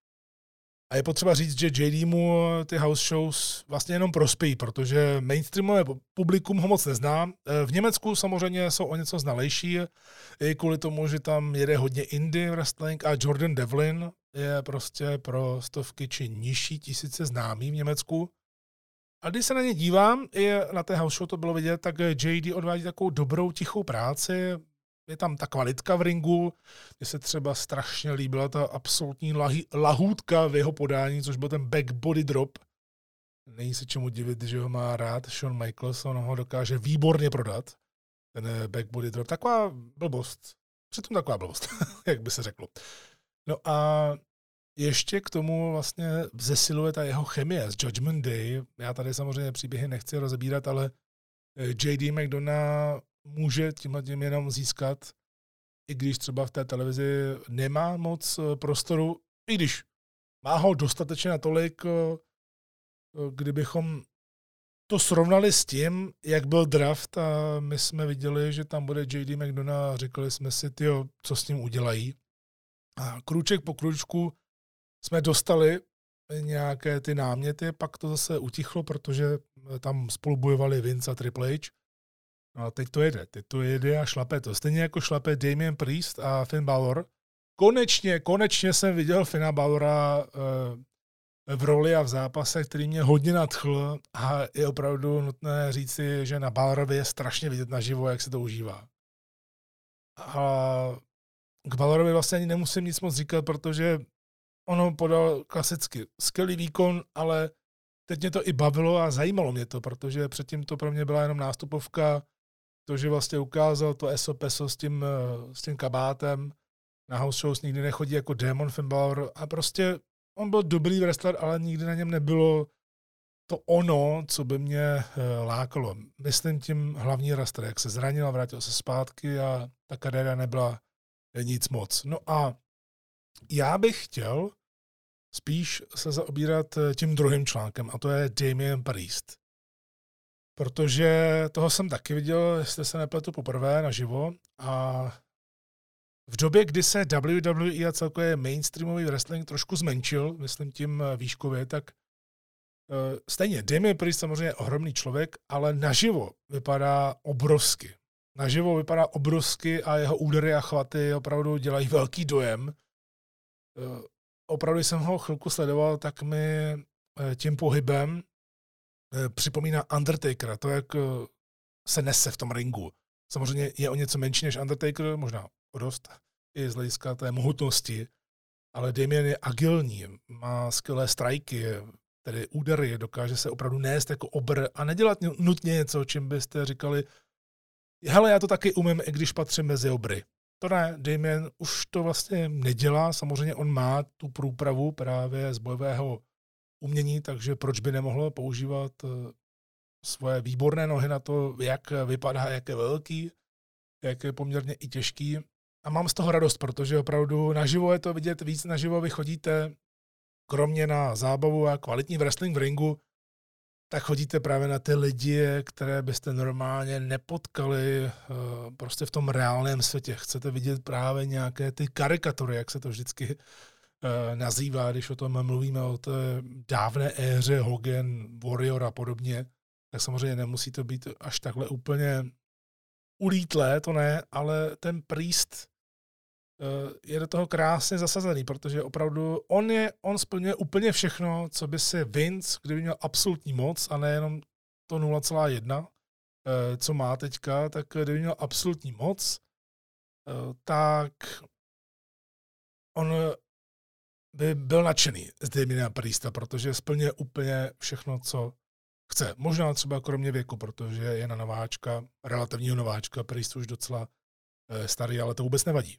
A je potřeba říct, že JD mu ty house shows vlastně jenom prospějí, protože mainstreamové publikum ho moc nezná. Eh, v Německu samozřejmě jsou o něco znalejší, i kvůli tomu, že tam jede hodně indie wrestling a Jordan Devlin je prostě pro stovky či nižší tisíce známý v Německu. A když se na ně dívám, i na té house show to bylo vidět, tak JD odvádí takovou dobrou, tichou práci, je tam ta kvalitka v ringu, mně se třeba strašně líbila ta absolutní lahy, lahůdka v jeho podání, což byl ten back body drop. Není se čemu divit, že ho má rád Shawn Michaels, on ho dokáže výborně prodat, ten back body drop. Taková blbost, přitom taková blbost, jak by se řeklo. No a ještě k tomu vlastně zesiluje ta jeho chemie z Judgment Day. Já tady samozřejmě příběhy nechci rozebírat, ale eh, J.D. McDonough může tímhle tím jenom získat, i když třeba v té televizi nemá moc eh, prostoru, i když má ho dostatečně natolik, eh, kdybychom to srovnali s tím, jak byl draft a my jsme viděli, že tam bude J.D. McDonough a řekli jsme si, tyjo, co s ním udělají. A krůček po krůčku jsme dostali nějaké ty náměty, pak to zase utichlo, protože tam spolu bojovali Vince a Triple H. No a teď to jede, teď to jede a šlape to. Stejně jako šlape Damien Priest a Finn Balor. Konečně, konečně jsem viděl Finna Balora eh, v roli a v zápase, který mě hodně nadchl a je opravdu nutné říci, že na Balorovi je strašně vidět naživo, jak se to užívá. A k Balorovi vlastně ani nemusím nic moc říkat, protože ono podal klasicky skvělý výkon, ale teď mě to i bavilo a zajímalo mě to, protože předtím to pro mě byla jenom nástupovka, to, že vlastně ukázal to SOP s tím, eh, s tím kabátem, na house shows nikdy nechodí jako Demon Finbalor a prostě on byl dobrý wrestler, ale nikdy na něm nebylo to ono, co by mě eh, lákalo. Myslím tím hlavní wrestler, jak se zranil a vrátil se zpátky a ta kariéra nebyla nic moc. No a já bych chtěl spíš se zaobírat eh, tím druhým článkem, a to je Damien Priest. Protože toho jsem taky viděl, jestli se nepletu poprvé naživo, a v době, kdy se WWE a celkově mainstreamový wrestling trošku zmenšil, myslím tím eh, výškově, tak uh, stejně Damien Priest samozřejmě je ohromný člověk, ale naživo vypadá obrovsky. Naživo vypadá obrovsky a jeho údery a chvaty opravdu dělají velký dojem. Eh, opravdu jsem ho chvilku sledoval, tak mi eh, tím pohybem připomíná Undertakera, to, jak se nese v tom ringu. Samozřejmě je o něco menší než Undertaker, možná o dost, i z hlediska té mohutnosti, ale Damien je agilní, má skvělé strajky, tedy údery, dokáže se opravdu nést jako obr a nedělat nutně něco, čím byste říkali, hele, já to taky umím, i když patřím mezi obry. To ne, Damien už to vlastně nedělá, samozřejmě on má tu průpravu právě z bojového umění, takže proč by nemohl používat eh, svoje výborné nohy na to, jak vypadá, jak je velký, jak je poměrně i těžký. a mám z toho radost, protože opravdu naživo je to vidět víc naživo, vy chodíte kromě na zábavu a kvalitní wrestling v ringu, tak chodíte právě na ty lidi, které byste normálně nepotkali uh, prostě v tom reálném světě. Chcete vidět právě nějaké ty karikatury, jak se to vždycky nazývá, když o tom mluvíme o té dávné éře Hogan, Warrior a podobně, tak samozřejmě nemusí to být až takhle úplně ulítlé, to ne, ale ten Priest uh, je do toho krásně zasazený, protože opravdu on, je, on splňuje úplně všechno, co by si Vince, kdyby měl absolutní moc a nejenom to 0,1, uh, co má teďka, tak kdyby měl absolutní moc, tak on by byl nadšený z Damiena Priesta, protože splňuje úplně všechno, co chce. Možná třeba kromě věku, protože je na nováčka, relativního nováčka, Priest už docela starý, ale to vůbec nevadí.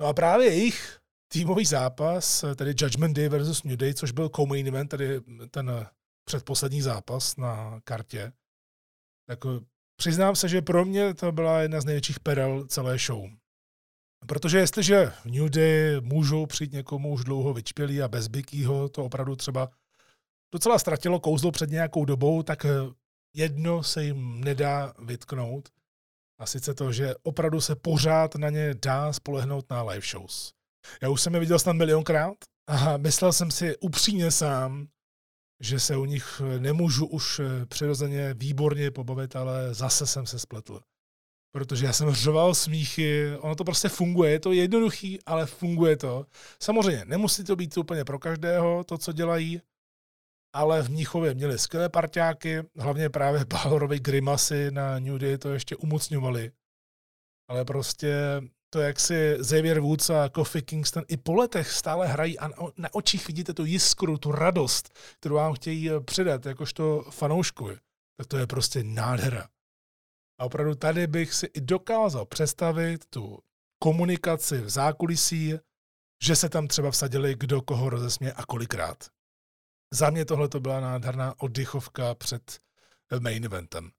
No a právě jejich týmový zápas, tedy Judgment Day versus New Day, což byl co-main event, tedy ten předposlední zápas na kartě, tak přiznám se, že pro mě to byla jedna z největších perel celé show. Protože jestliže v New Day můžou přijít někomu už dlouho vyčpělý a bezbykýho, to opravdu třeba docela ztratilo kouzlo před nějakou dobou, tak jedno se jim nedá vytknout. A sice to, že opravdu se pořád na ně dá spolehnout na live shows. Já už jsem je viděl snad milionkrát a myslel jsem si upřímně sám, že se u nich nemůžu už přirozeně výborně pobavit, ale zase jsem se spletl. Protože já jsem řval smíchy, ono to prostě funguje, je to jednoduchý, ale funguje to. Samozřejmě, nemusí to být úplně pro každého, to, co dělají, ale v Mnichově měli skvělé parťáky, hlavně právě Balorovi grimasy na New Day to ještě umocňovali. Ale prostě to, jak si Xavier Woods a Kofi Kingston i po letech stále hrají a na očích vidíte tu jiskru, tu radost, kterou vám chtějí předat, jakožto fanouškovi, tak to je prostě nádhera. A opravdu tady bych si i dokázal představit tu komunikaci v zákulisí, že se tam třeba vsadili, kdo koho rozesmě a kolikrát. Za mě tohle to byla nádherná oddychovka před main eventem.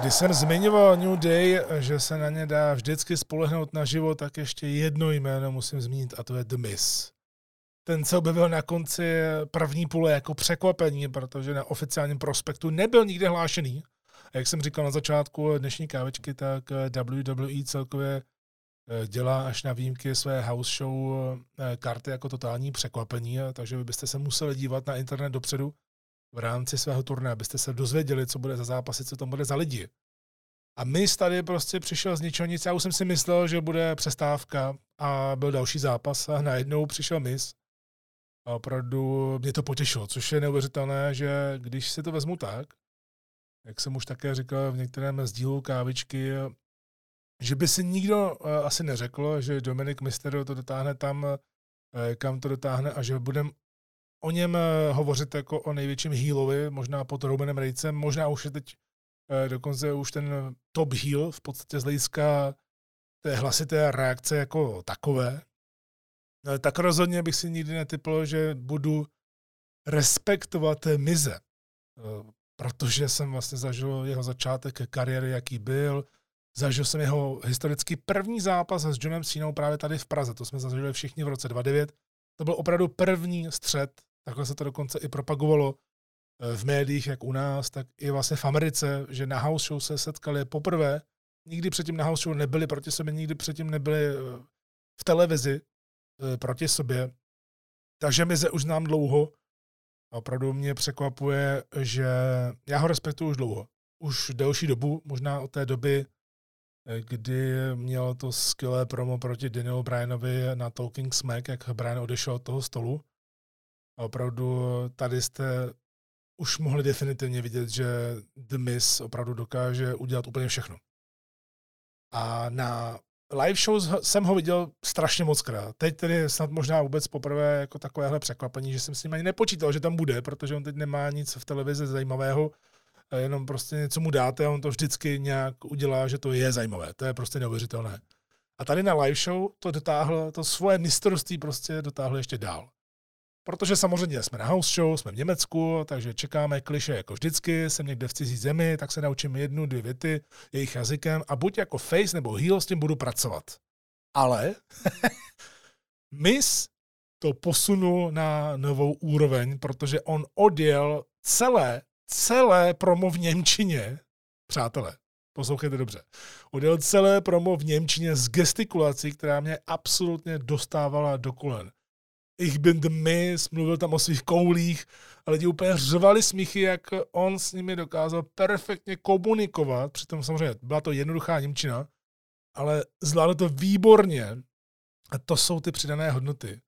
Když jsem zmiňoval New Day, že se na ně dá vždycky spolehnout na život, tak ještě jedno jméno musím zmínit a to je The Miz ten se objevil na konci první půle jako překvapení, protože na oficiálním prospektu nebyl nikde hlášený. A jak jsem říkal na začátku dnešní kávečky, tak WWE celkově eh, dělá až na výjimky své house show eh, karty jako totální překvapení, takže vy byste se museli dívat na internet dopředu v rámci svého turné, abyste se dozvěděli, co bude za zápasy, co tam bude za lidi. A my tady prostě přišel z ničeho nic. Já už jsem si myslel, že bude přestávka a byl další zápas a najednou přišel mis a opravdu mě to potěšilo, což je neuvěřitelné, že když si to vezmu tak, jak jsem už také říkal v některém z dílů kávičky, že by si nikdo uh, asi neřekl, že Dominik Mysterio to dotáhne tam, uh, kam to dotáhne a že budeme o něm uh, hovořit jako o největším healovi, možná pod Romanem Rejcem, možná už je teď dokonce už ten top heel v podstatě z hlediska té hlasité reakce jako takové, No, tak rozhodně bych si nikdy netypl, že budu respektovat Mize, eh, protože jsem vlastně zažil jeho začátek kariéry, jaký byl. Zažil jsem jeho historicky první zápas s Johnem Cenou právě tady v Praze. To jsme zažili všichni v roce 2009. To byl opravdu první střed, takhle se to dokonce i propagovalo eh, v médiích, jak u nás, tak i vlastně v Americe, že na house show se setkali poprvé. Nikdy předtím na house show nebyli proti sobě, nikdy předtím nebyli eh, v televizi, E, proti sobě. Takže mi se už znám dlouho a opravdu mě překvapuje, že já ho respektuju už dlouho. Už delší dobu, možná od té doby, kdy měl to skvělé promo proti Danielu Bryanovi na Talking Smack, jak Brian odešel od toho stolu. A opravdu tady jste už mohli definitivně vidět, že The Miz opravdu dokáže udělat úplně všechno. A na live show jsem ho viděl strašně moc krát. Teď tedy snad možná vůbec poprvé jako takovéhle překvapení, že jsem s ním ani nepočítal, že tam bude, protože on teď nemá nic v televizi zajímavého, jenom prostě něco mu dáte a on to vždycky nějak udělá, že to je zajímavé. To je prostě neuvěřitelné. A tady na live show to dotáhl, to svoje mistrovství prostě dotáhl ještě dál. Protože samozřejmě jsme na house show, jsme v Německu, takže čekáme kliše jako vždycky, jsem někde v cizí zemi, tak se naučím jednu, dvě věty jejich jazykem a buď jako face nebo heel s tím budu pracovat. Ale Miss to posunul na novou úroveň, protože on odjel celé, celé promo v Němčině, přátelé, poslouchejte dobře, odjel celé promo v Němčině s gestikulací, která mě absolutně dostávala do kolen. Ich bin the Miss, mluvil tam o svých koulích a lidi úplně řvali smíchy, jak on s nimi dokázal perfektně komunikovat, přitom samozřejmě byla to jednoduchá Němčina, ale zvládl to výborně. A to jsou ty přidané hodnoty.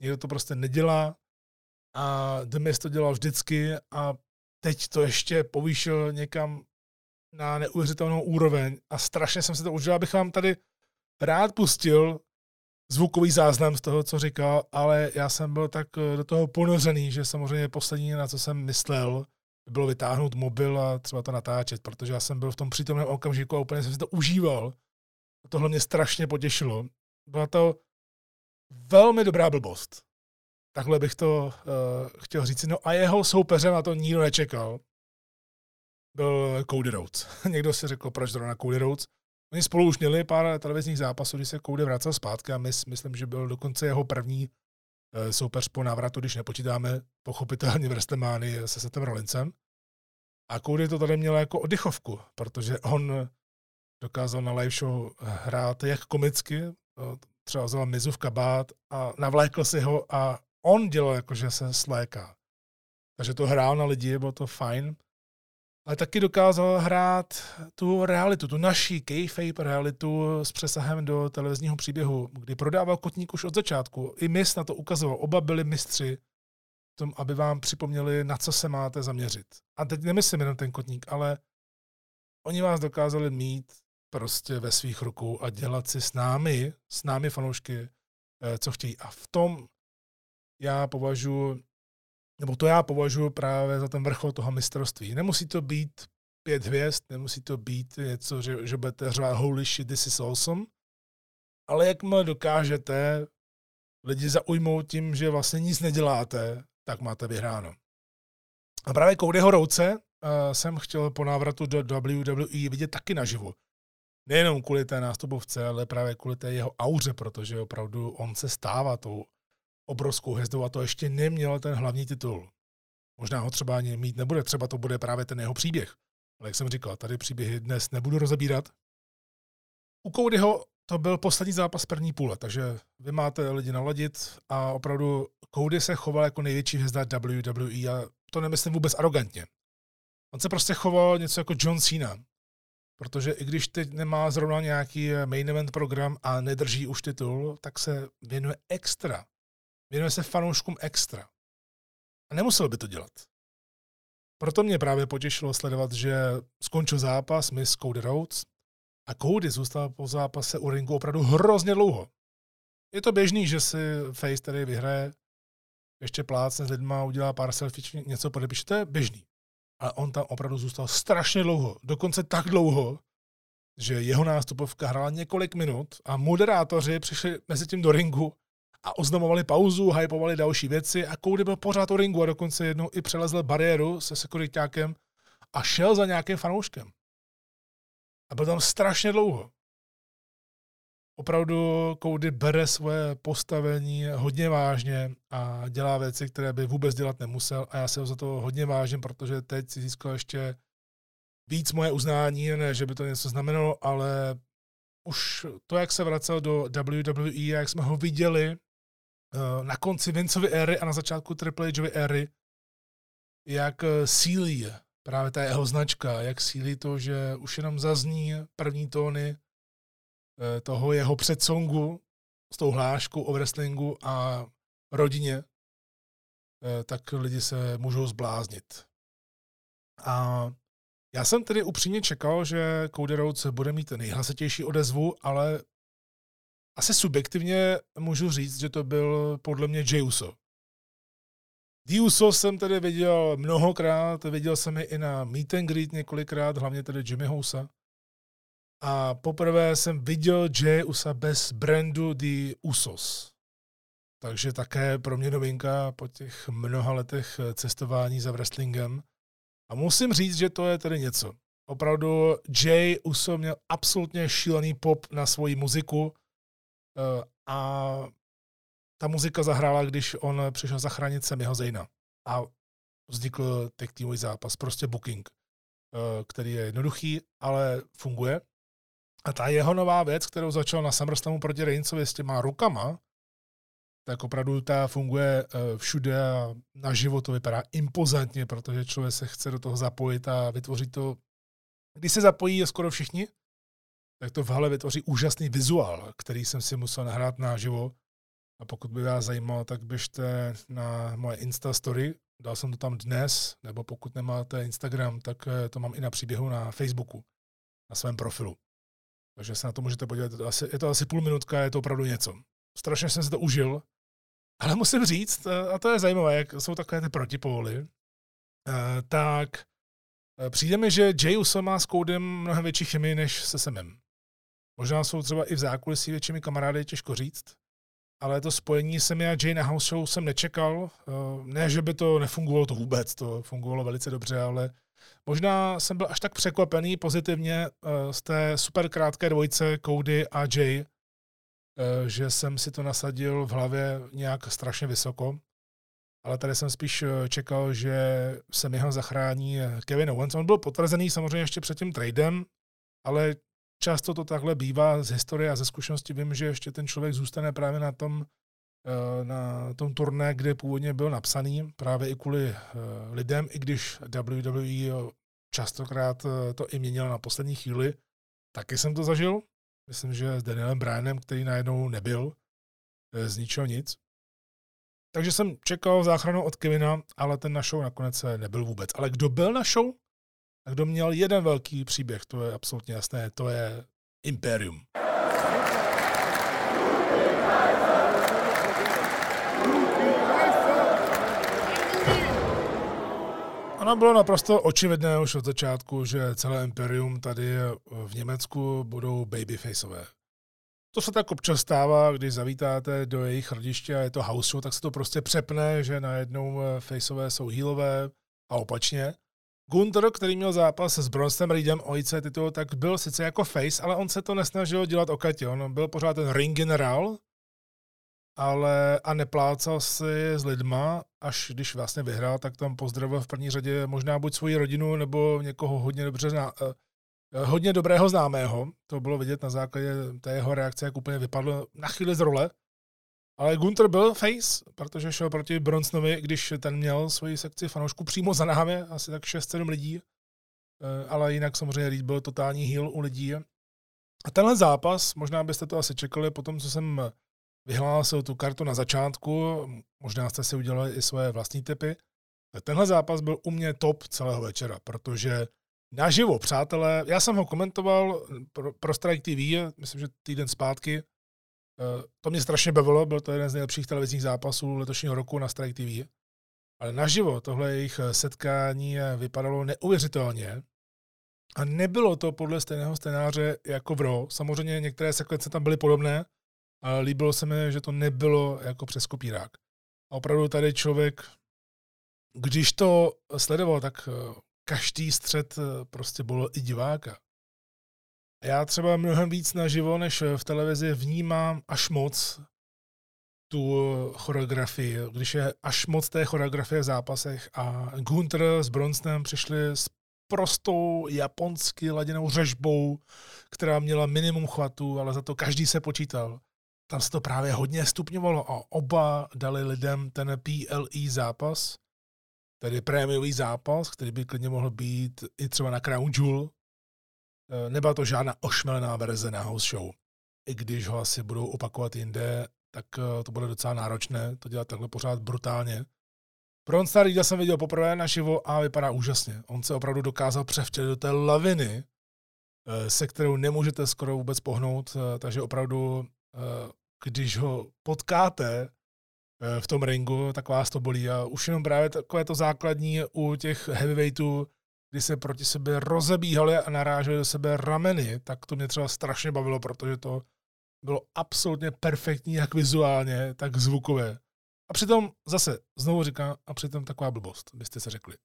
Někdo to prostě nedělá a Demis to dělal vždycky a teď to ještě povýšil někam na neuvěřitelnou úroveň. A strašně jsem se to užil, abych vám tady rád pustil zvukový záznam z toho, co říkal, ale já jsem byl tak eh, do toho ponořený, že samozřejmě poslední, na co jsem myslel, bylo vytáhnout mobil a třeba to natáčet, protože já jsem byl v tom přítomném okamžiku a úplně jsem si to užíval. A tohle mě strašně potěšilo. Byla to velmi dobrá blbost. Takhle bych to uh, chtěl říct. No a jeho soupeřem, na to nikdo nečekal, byl Cody Rhodes. Někdo si řekl, proč zrovna Cody Rhodes. Oni spolu už měli pár televizních zápasů, kdy se Cody vracel zpátky a my, myslím, že byl dokonce jeho první uh, soupeř po návratu, když nepočítáme pochopitelně v WrestleMania se Setem Rollinsem. A Cody to tady měl jako oddychovku, protože on dokázal na live show hrát jak komicky, třeba vzal Mizu v kabát a navlékl si ho a on dělal jako, že se sléká. Takže to hrál na lidi, bylo to fajn. Ale taky dokázal hrát tu realitu, tu naší kayfabe realitu s přesahem do televizního příběhu, kdy prodával kotník už od začátku. I mis na to ukazoval. Oba byli mistři v tom, aby vám připomněli, na co se máte zaměřit. A teď nemyslím jenom ten kotník, ale oni vás dokázali mít prostě ve svých rukou a dělat si s námi, s námi fanoušky, eh, co chtějí. A v tom já považuji, nebo to já považuji právě za ten vrchol toho mistrovství. Nemusí to být pět hvězd, nemusí to být něco, že, že budete řvát holy shit, this is awesome, ale jakmile dokážete lidi zaujmout tím, že vlastně nic neděláte, tak máte vyhráno. A právě Codyho Rouce uh, jsem chtěl po návratu do WWE vidět taky naživo nejenom kvůli té nástupovce, ale právě kvůli té jeho auře, protože opravdu on se stává tou obrovskou hvězdou a to ještě neměl ten hlavní titul. Možná ho třeba ani mít nebude, třeba to bude právě ten jeho příběh. Ale jak jsem říkal, tady příběhy dnes nebudu rozebírat. U Codyho to byl poslední zápas první půle, takže vy máte lidi naladit a opravdu Cody se choval jako největší hvězda WWE a to nemyslím vůbec arrogantně. On se prostě choval něco jako John Cena. Protože i když teď nemá zrovna nějaký main event program a nedrží už titul, tak se věnuje extra. Věnuje se fanouškům extra. A nemusel by to dělat. Proto mě právě potěšilo sledovat, že skončil zápas Miss Cody Rhodes a Cody zůstal po zápase u ringu opravdu hrozně dlouho. Je to běžný, že si Face tady vyhraje, ještě plácne s lidma, udělá pár selfie, něco podepíše, to je běžný ale on tam opravdu zůstal strašně dlouho. Dokonce tak dlouho, že jeho nástupovka hrála několik minut a moderátoři přišli mezi tím do ringu a oznamovali pauzu, hypovali další věci a Cody byl pořád u ringu a dokonce jednou i přelezl bariéru se sekuritákem a šel za nějakým fanouškem. A byl tam strašně dlouho opravdu Cody bere svoje postavení hodně vážně a dělá věci, které by vůbec dělat nemusel a já se ho za to hodně vážím, protože teď si získal ještě víc moje uznání, ne, že by to něco znamenalo, ale už to, jak se vracel do WWE a jak jsme ho viděli na konci Vinceovy éry a na začátku Triple H'ovy éry, jak eh, sílí právě ta jeho značka, jak sílí to, že už jenom zazní první tóny Eh, toho jeho předsongu s tou hláškou o wrestlingu a rodině, eh, tak lidi se můžou zbláznit. A já jsem tedy upřímně čekal, že Cody Rhodes bude mít nejhlasitější odezvu, ale asi subjektivně můžu říct, že to byl podle mě Jey Uso. The Uso jsem tedy viděl mnohokrát, viděl jsem je i na meet and greet několikrát, hlavně tedy Jimmy Housa. A poprvé jsem viděl Jay Usa bez brandu The Usos. Takže také pro mě novinka po těch mnoha letech cestování za wrestlingem. A musím říct, že to je tedy něco. Opravdu Jay Uso měl absolutně šílený pop na svoji muziku a ta muzika zahrála, když on přišel zachránit Semiho Zejna. A vznikl tech teamový zápas, prostě booking, eh, který je jednoduchý, ale funguje. A ta jeho nová věc, kterou začal na SummerSlamu proti Reignsovi s těma rukama, tak opravdu ta funguje eh, všude a naživo to vypadá impozantně, protože člověk se chce do toho zapojit a vytvořit to. Když se zapojí skoro všichni, tak to v hale vytvoří úžasný vizuál, který jsem si musel nahrát naživo. A pokud by vás zajímalo, tak běžte na moje Insta story, dal jsem to tam dnes, nebo pokud nemáte Instagram, tak eh, to mám i na příběhu na Facebooku, na svém profilu. Takže se na to můžete podívat. Je to asi, je to asi půl minutka, je to opravdu něco. Strašně jsem si to užil, ale musím říct, eh, a to je zajímavé, jak jsou takové ty protipóly, eh, tak přijde mi, že Jay Uso má s Koudem mnohem větší chemii než se Semem. Možná jsou třeba i v zákulisí většími kamarády, těžko říct, ale to spojení Semi a Jay na House Show jsem nečekal. Ne, že by to nefungovalo, to vůbec, to fungovalo velice dobře, ale Možná jsem byl až tak překvapený pozitivně uh, z té super krátké dvojice Cody a Jay, uh, že jsem si to nasadil v hlavě nějak strašně vysoko. Ale tady jsem spíš eh, čekal, že se mi ho zachrání Kevin Owens. On byl potvrzený samozřejmě ještě před tím tradem, ale často to takhle bývá z historie a ze zkušenosti. Vím, že ještě ten člověk zůstane právě na tom, na tom turné, kde původně byl napsaný, právě i kvůli lidem, i když WWE častokrát eh, to i měnil na poslední chvíli. Taky jsem to zažil. Myslím, že s Danielem Bryanem, který najednou nebyl eh, z ničeho nic. Takže jsem čekal záchranu od Kevina, ale ten na show nakonec nebyl vůbec. Ale kdo byl na show a kdo měl jeden velký příběh, to je absolutně jasné, to je Imperium. Ono bylo naprosto očividné už od začátku, že celé Imperium tady v Německu budou babyfaceové. To se tak občas stává, když zavítáte do jejich rodiště a je to house show, tak se to prostě přepne, že najednou eh, faceové jsou healové a opačně. Gunther, který měl zápas s Bronstem Reedem o IC titul, tak byl sice jako face, ale on se to nesnažil dělat okatě. On byl pořád ten ring generál, ale a neplácal si s lidma, až když vlastně vyhrál, tak tam pozdravil v první řadě možná buď svoji rodinu, nebo někoho hodně dobře zná, eh, eh, hodně dobrého známého. To bylo vidět na základě té jeho reakce, jak úplně vypadl na chvíli z role. Ale Gunther byl face, protože šel proti Bronsonovi, když ten měl svoji sekci fanoušků přímo za námi, asi tak 6-7 lidí. Eh, ale jinak samozřejmě Reed byl totální heal u lidí. A tenhle zápas, možná byste to asi čekali po tom, co jsem vyhlásil tu kartu na začátku, možná jste si udělali i svoje vlastní typy. Tenhle zápas byl u mě top celého večera, protože naživo, přátelé, já jsem ho komentoval pro, pro Strike TV, myslím, že týden zpátky, to mě strašně bavilo, byl to jeden z nejlepších televizních zápasů letošního roku na Strike TV. Ale naživo tohle jejich setkání vypadalo neuvěřitelně. A nebylo to podle stejného scénáře jako v Raw. Samozřejmě některé sekvence tam byly podobné, ale líbilo se mi, že to nebylo jako přes kopírák. A opravdu tady člověk, když to sledoval, tak eh, každý střed eh, prostě bylo i diváka. Já třeba mnohem víc naživo, než v televizi, vnímám až moc tu choreografii, když je až moc té choreografie v zápasech a Gunther s Bronsonem přišli s prostou japonsky laděnou řežbou, která měla minimum chvatů, ale za to každý se počítal tam se to právě hodně stupňovalo a oba dali lidem ten PLE zápas, tedy prémiový zápas, který by klidně mohl být i třeba na Crown Jewel. E, nebyla to žádná ošmelená verze na house show. I když ho asi budou opakovat jinde, tak e, to bude docela náročné to dělat takhle pořád brutálně. Bron Starida jsem viděl poprvé naživo a vypadá úžasně. On se opravdu dokázal převtělit do té laviny, e, se kterou nemůžete skoro vůbec pohnout, takže opravdu Eh, když ho potkáte eh, v tom ringu, tak vás to bolí. A už jenom právě takové to základní u těch heavyweightů, kdy se proti sebe rozebíhali a naráželi do sebe rameny, tak to mě třeba strašně bavilo, protože to bylo absolutně perfektní, jak vizuálně, tak zvukově. A přitom zase, znovu říkám, a přitom taková blbost, byste se řekli.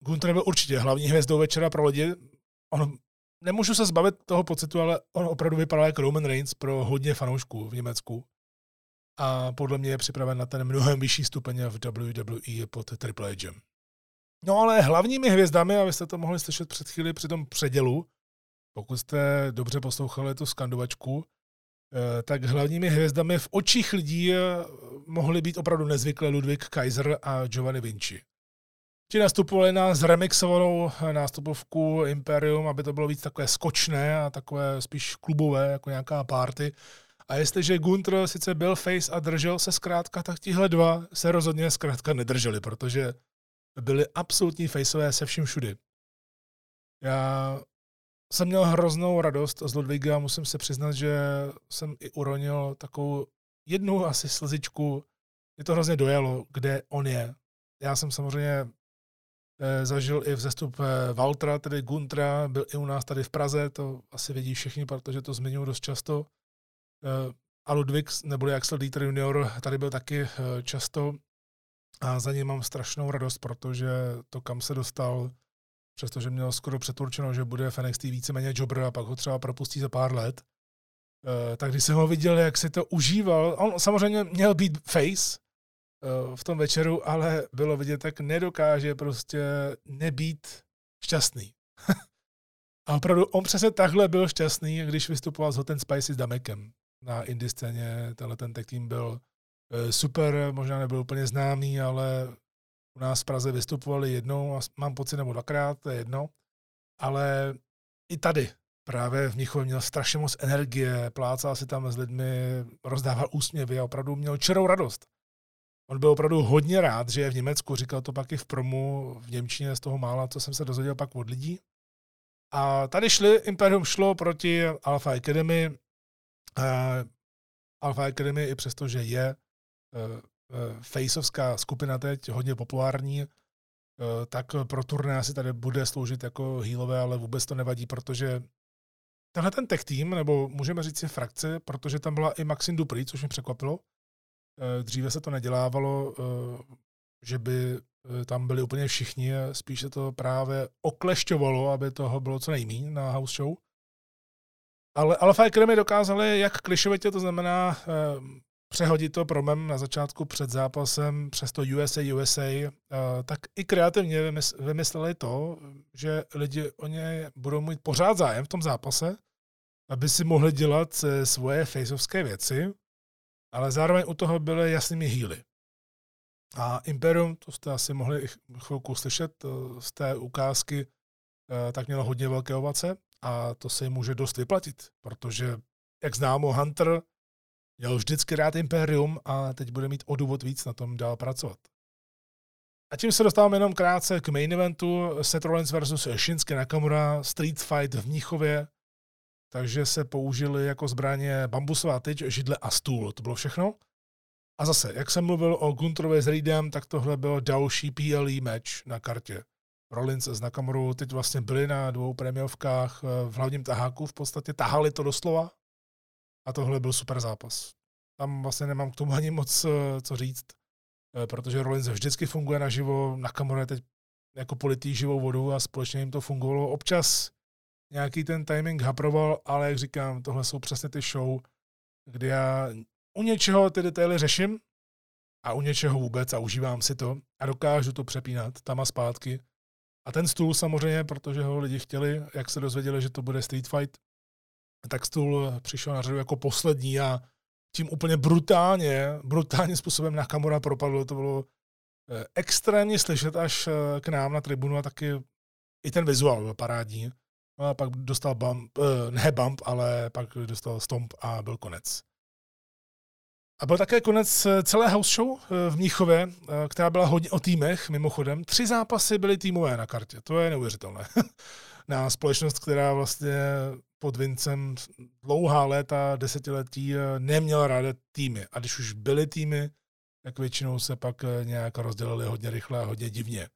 Gunther byl určitě hlavní hvězdou večera pro lidi. On, nemůžu se zbavit toho pocitu, ale on opravdu vypadal jako Roman Reigns pro hodně fanoušků v Německu. A podle mě je připraven na ten mnohem vyšší stupeň v WWE pod Triple H. No ale hlavními hvězdami, a vy jste to mohli slyšet před chvíli při tom předělu, pokud jste dobře poslouchali tu skandovačku, eh, tak hlavními hvězdami v očích lidí eh, mohli být opravdu nezvyklé Ludwig Kaiser a Giovanni Vinci. Ti nastupovali na zremixovanou nástupovku Imperium, aby to bylo víc takové skočné a takové spíš klubové, jako nějaká party. A jestliže Gunther sice byl face a držel se zkrátka, tak tihle dva se rozhodně zkrátka nedrželi, protože byli absolutní faceové se vším všudy. Já jsem měl hroznou radost z Ludviga, musím se přiznat, že jsem i uronil takovou jednu asi slzičku. Mě to hrozně dojelo, kde on je. Já jsem samozřejmě eh, zažil i vzestup eh, Valtra, tedy Guntra, byl i u nás tady v Praze, to asi vědí všichni, protože to zmiňuji dost často. Eh, a Ludwig, neboli Axel Dieter junior, tady byl taky často a za ním mám strašnou radost, protože to, kam se dostal, přestože měl skoro přeturčeno, že bude v NXT víceméně jobber a pak ho třeba propustí za pár let, eh, tak když jsem ho viděl, jak si to užíval, on samozřejmě měl být face eh, v tom večeru, ale bylo vidět, tak nedokáže prostě nebýt šťastný. a opravdu on přesně takhle byl šťastný, když vystupoval s Hot and Spicy s Damekem na indie scéně. Tenhle ten tým byl super, možná nebyl úplně známý, ale u nás v Praze vystupovali jednou, mám pocit, nebo dvakrát, to je jedno, ale i tady právě v Mnichově měl strašně moc energie, plácal si tam s lidmi, rozdával úsměvy a opravdu měl čerou radost. On byl opravdu hodně rád, že je v Německu, říkal to pak i v promu v Němčině z toho mála, co jsem se dozvěděl pak od lidí. A tady šli, Imperium šlo proti Alpha Academy. Alpha Academy, i přesto, že je Eh, eh, faceovská skupina teď, hodně populární, eh, tak pro turné asi tady bude sloužit jako healové, ale vůbec to nevadí, protože tenhle ten tech tým, nebo můžeme říct si frakce, protože tam byla i Maxine Dupri, což mě překvapilo. Dříve se to nedělávalo, že by tam byli úplně všichni, spíš se to právě oklešťovalo, aby toho bylo co nejméně na house show. Ale Alpha Academy dokázali jak klišovitě, to znamená přehodit to promem na začátku před zápasem přes to USA, USA, eh, tak i kreativně vymysleli to, že lidi o ně budou mít pořád zájem v tom zápase, aby si mohli dělat eh, svoje faceovské věci, ale zároveň u toho byly jasnými hýly. A Imperium, to jste asi mohli chvilku slyšet z té ukázky, eh, tak mělo hodně velké ovace a to se jim může dost vyplatit, protože, jak známo, Hunter Měl vždycky rád Imperium a teď bude mít o důvod víc na tom dál pracovat. A tím se dostáváme jenom krátce k main eventu Seth Rollins versus Shinsuke Nakamura, Street Fight v Mnichově, takže se použili jako zbraně bambusová tyč, židle a stůl. To bylo všechno. A zase, jak jsem mluvil o Gunterovi s Reedem, tak tohle byl další PLE match na kartě. Rollins s Nakamurou teď vlastně byli na dvou prémiovkách v hlavním taháku, v podstatě tahali to doslova, a tohle byl super zápas. Tam vlastně nemám k tomu ani moc eh, co říct, eh, protože Rollins vždycky funguje naživo, Nakamura je teď jako politý živou vodu a společně jim to fungovalo. Občas nějaký ten timing haproval, ale jak říkám, tohle jsou přesně ty show, kdy já u něčeho ty detaily řeším a u něčeho vůbec a užívám si to a dokážu to přepínat tam a zpátky. A ten stůl samozřejmě, protože ho lidi chtěli, jak se dozvěděli, že to bude street fight, stůl přišel na řadu jako poslední a tím úplně brutálně, brutálně způsobem na kamera propadlo. To bylo eh, extrémně slyšet až eh, k nám na tribunu a taky i ten vizuál byl parádní. No a pak dostal bump, eh, ne bump, ale pak dostal stomp a byl konec. A byl také konec celé house show v Mnichově, která byla hodně o týmech, mimochodem. Tři zápasy byly týmové na kartě, to je neuvěřitelné. na společnost, která vlastně pod Vincem dlouhá léta, desetiletí eh, neměl ráda týmy. A když už byly týmy, tak většinou se pak eh, nějak rozdělili hodně rychle a hodně divně.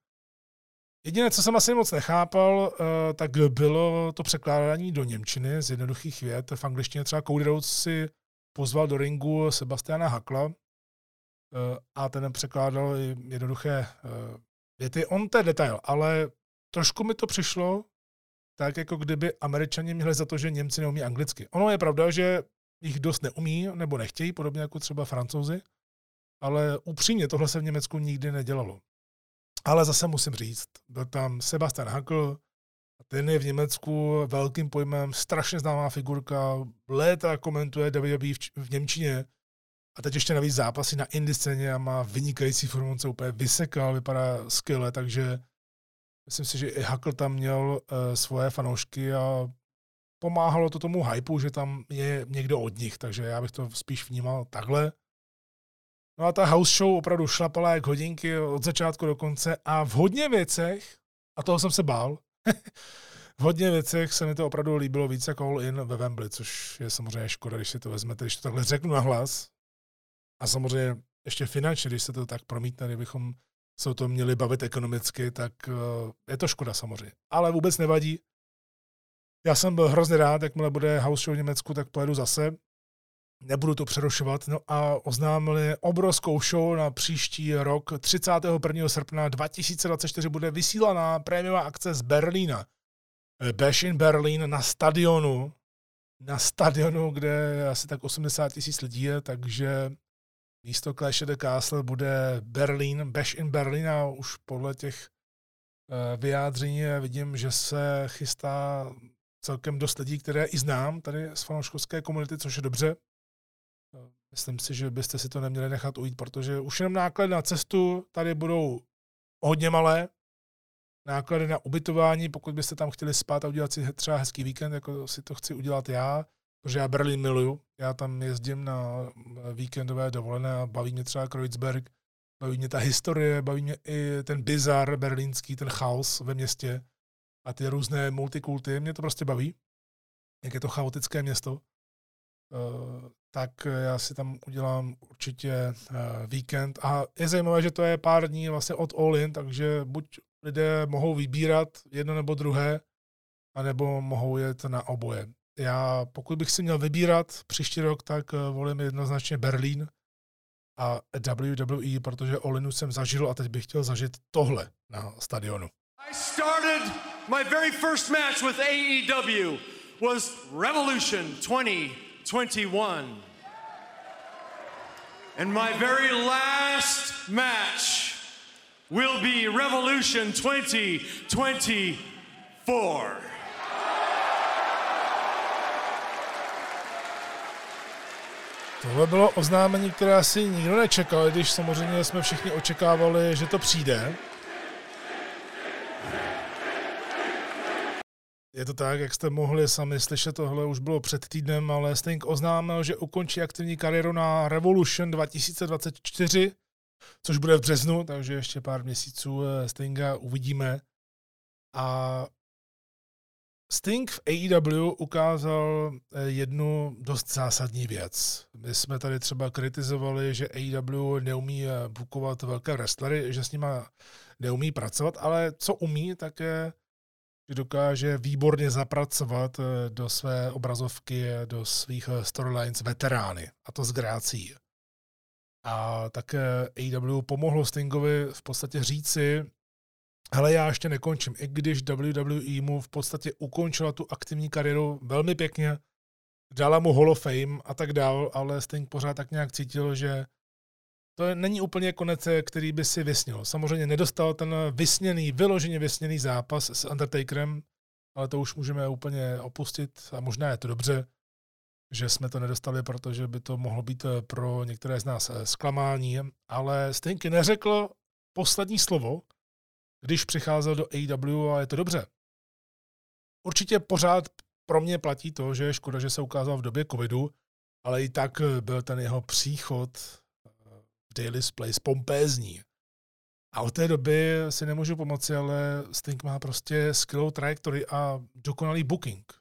Jediné, co jsem asi moc nechápal, eh, tak bylo to překládání do Němčiny z jednoduchých vět. V angličtině třeba Cody Rhodes si pozval do ringu Sebastiana Hakla a ten překládal jednoduché věty. On to je detail, ale trošku mi to přišlo tak, jako kdyby američani měli za to, že Němci neumí anglicky. Ono je pravda, že jich dost neumí nebo nechtějí, podobně jako třeba francouzi, ale upřímně tohle se v Německu nikdy nedělalo. Ale zase musím říct, byl tam Sebastian Hackl, ten je v Německu velkým pojmem, strašně známá figurka, léta komentuje WWE v, v Němčině a teď ještě navíc zápasy na indie scéně a má vynikající formu, se úplně vysekal, vypadá skvěle, takže myslím si, že i Hackl tam měl uh, svoje fanoušky a pomáhalo to tomu hypeu, že tam je někdo od nich, takže já bych to spíš vnímal takhle. No a ta house show opravdu šlapala jak hodinky od začátku do konce a v hodně věcech, a toho jsem se bál, v hodně věcech se mi to opravdu líbilo víc jako All In ve Wembley, což je samozřejmě škoda, když si to vezmete, když to takhle řeknu na hlas. A samozřejmě ještě finančně, když se to tak promítne, kdybychom se o tom měli bavit ekonomicky, tak eh, je to škoda samozřejmě. Ale vůbec nevadí. Já jsem byl hrozně rád, jakmile bude house show v Německu, tak pojedu zase nebudu to přerušovat, no a oznámili obrovskou show na příští rok. 31. srpna 2024 bude vysílaná prémiová akce z Berlína. Bash in Berlin na stadionu, na stadionu, kde asi tak 80 tisíc lidí je, takže místo Clash of the Castle bude Berlín, Bash in Berlin a už podle těch eh, vyjádření vidím, že se chystá celkem dost lidí, které i znám tady z fanouškovské komunity, což je dobře. Myslím si, že byste si to neměli nechat ujít, protože už jenom náklady na cestu tady budou hodně malé. Náklady na ubytování, pokud byste tam chtěli spát a udělat si třeba hezký víkend, jako si to chci udělat já, protože já Berlín miluju. Já tam jezdím na víkendové dovolené a baví mě třeba Kreuzberg, baví mě ta historie, baví mě i ten bizar berlínský, ten chaos ve městě a ty různé multikulty. Mě to prostě baví, jak je to chaotické město. Eh, tak já si tam udělám určitě eh, víkend. A je zajímavé, že to je pár dní vlastně od All In, takže buď lidé mohou vybírat jedno nebo druhé, anebo mohou jet na oboje. Já, pokud bych si měl vybírat příští rok, tak eh, volím jednoznačně Berlín a WWE, protože All jsem zažil a teď bych chtěl zažít tohle na stadionu. I started my very first match with AEW was Revolution 20 21. And my very last match will be Revolution 2024. Tohle bylo oznámení, které asi nikdo nečekal, když samozřejmě jsme všichni očekávali, že to přijde. Je to tak, jak jste mohli sami slyšet, tohle už bylo před týdnem, ale Sting oznámil, že ukončí aktivní kariéru na Revolution 2024, což bude v březnu, takže ještě pár měsíců eh, Stinga uvidíme. A Sting v AEW ukázal eh, jednu dost zásadní věc. My jsme tady třeba kritizovali, že AEW neumí eh, bukovat velké wrestlery, že s nima neumí pracovat, ale co umí, tak je že dokáže výborně zapracovat eh, do své obrazovky, do svých storylines veterány, a to s grácí. A také AEW pomohlo Stingovi v podstatě říci, hele, já ještě nekončím, i když WWE mu v podstatě ukončila tu aktivní kariéru velmi pěkně, dala mu Hall of Fame a tak dál, ale Sting pořád tak nějak cítil, že to není úplně konec, který by si vysnil. Samozřejmě nedostal ten vysněný, vyloženě vysněný zápas s Undertakerem, ale to už můžeme úplně opustit a možná je to dobře, že jsme to nedostali, protože by to mohlo být pro některé z nás zklamání, ale Stinky neřekl poslední slovo, když přicházel do AEW a je to dobře. Určitě pořád pro mě platí to, že je škoda, že se ukázal v době covidu, ale i tak byl ten jeho příchod Daily's Place pompézní. A od té doby si nemůžu pomoci, ale Sting má prostě skvělou trajektorii a dokonalý booking.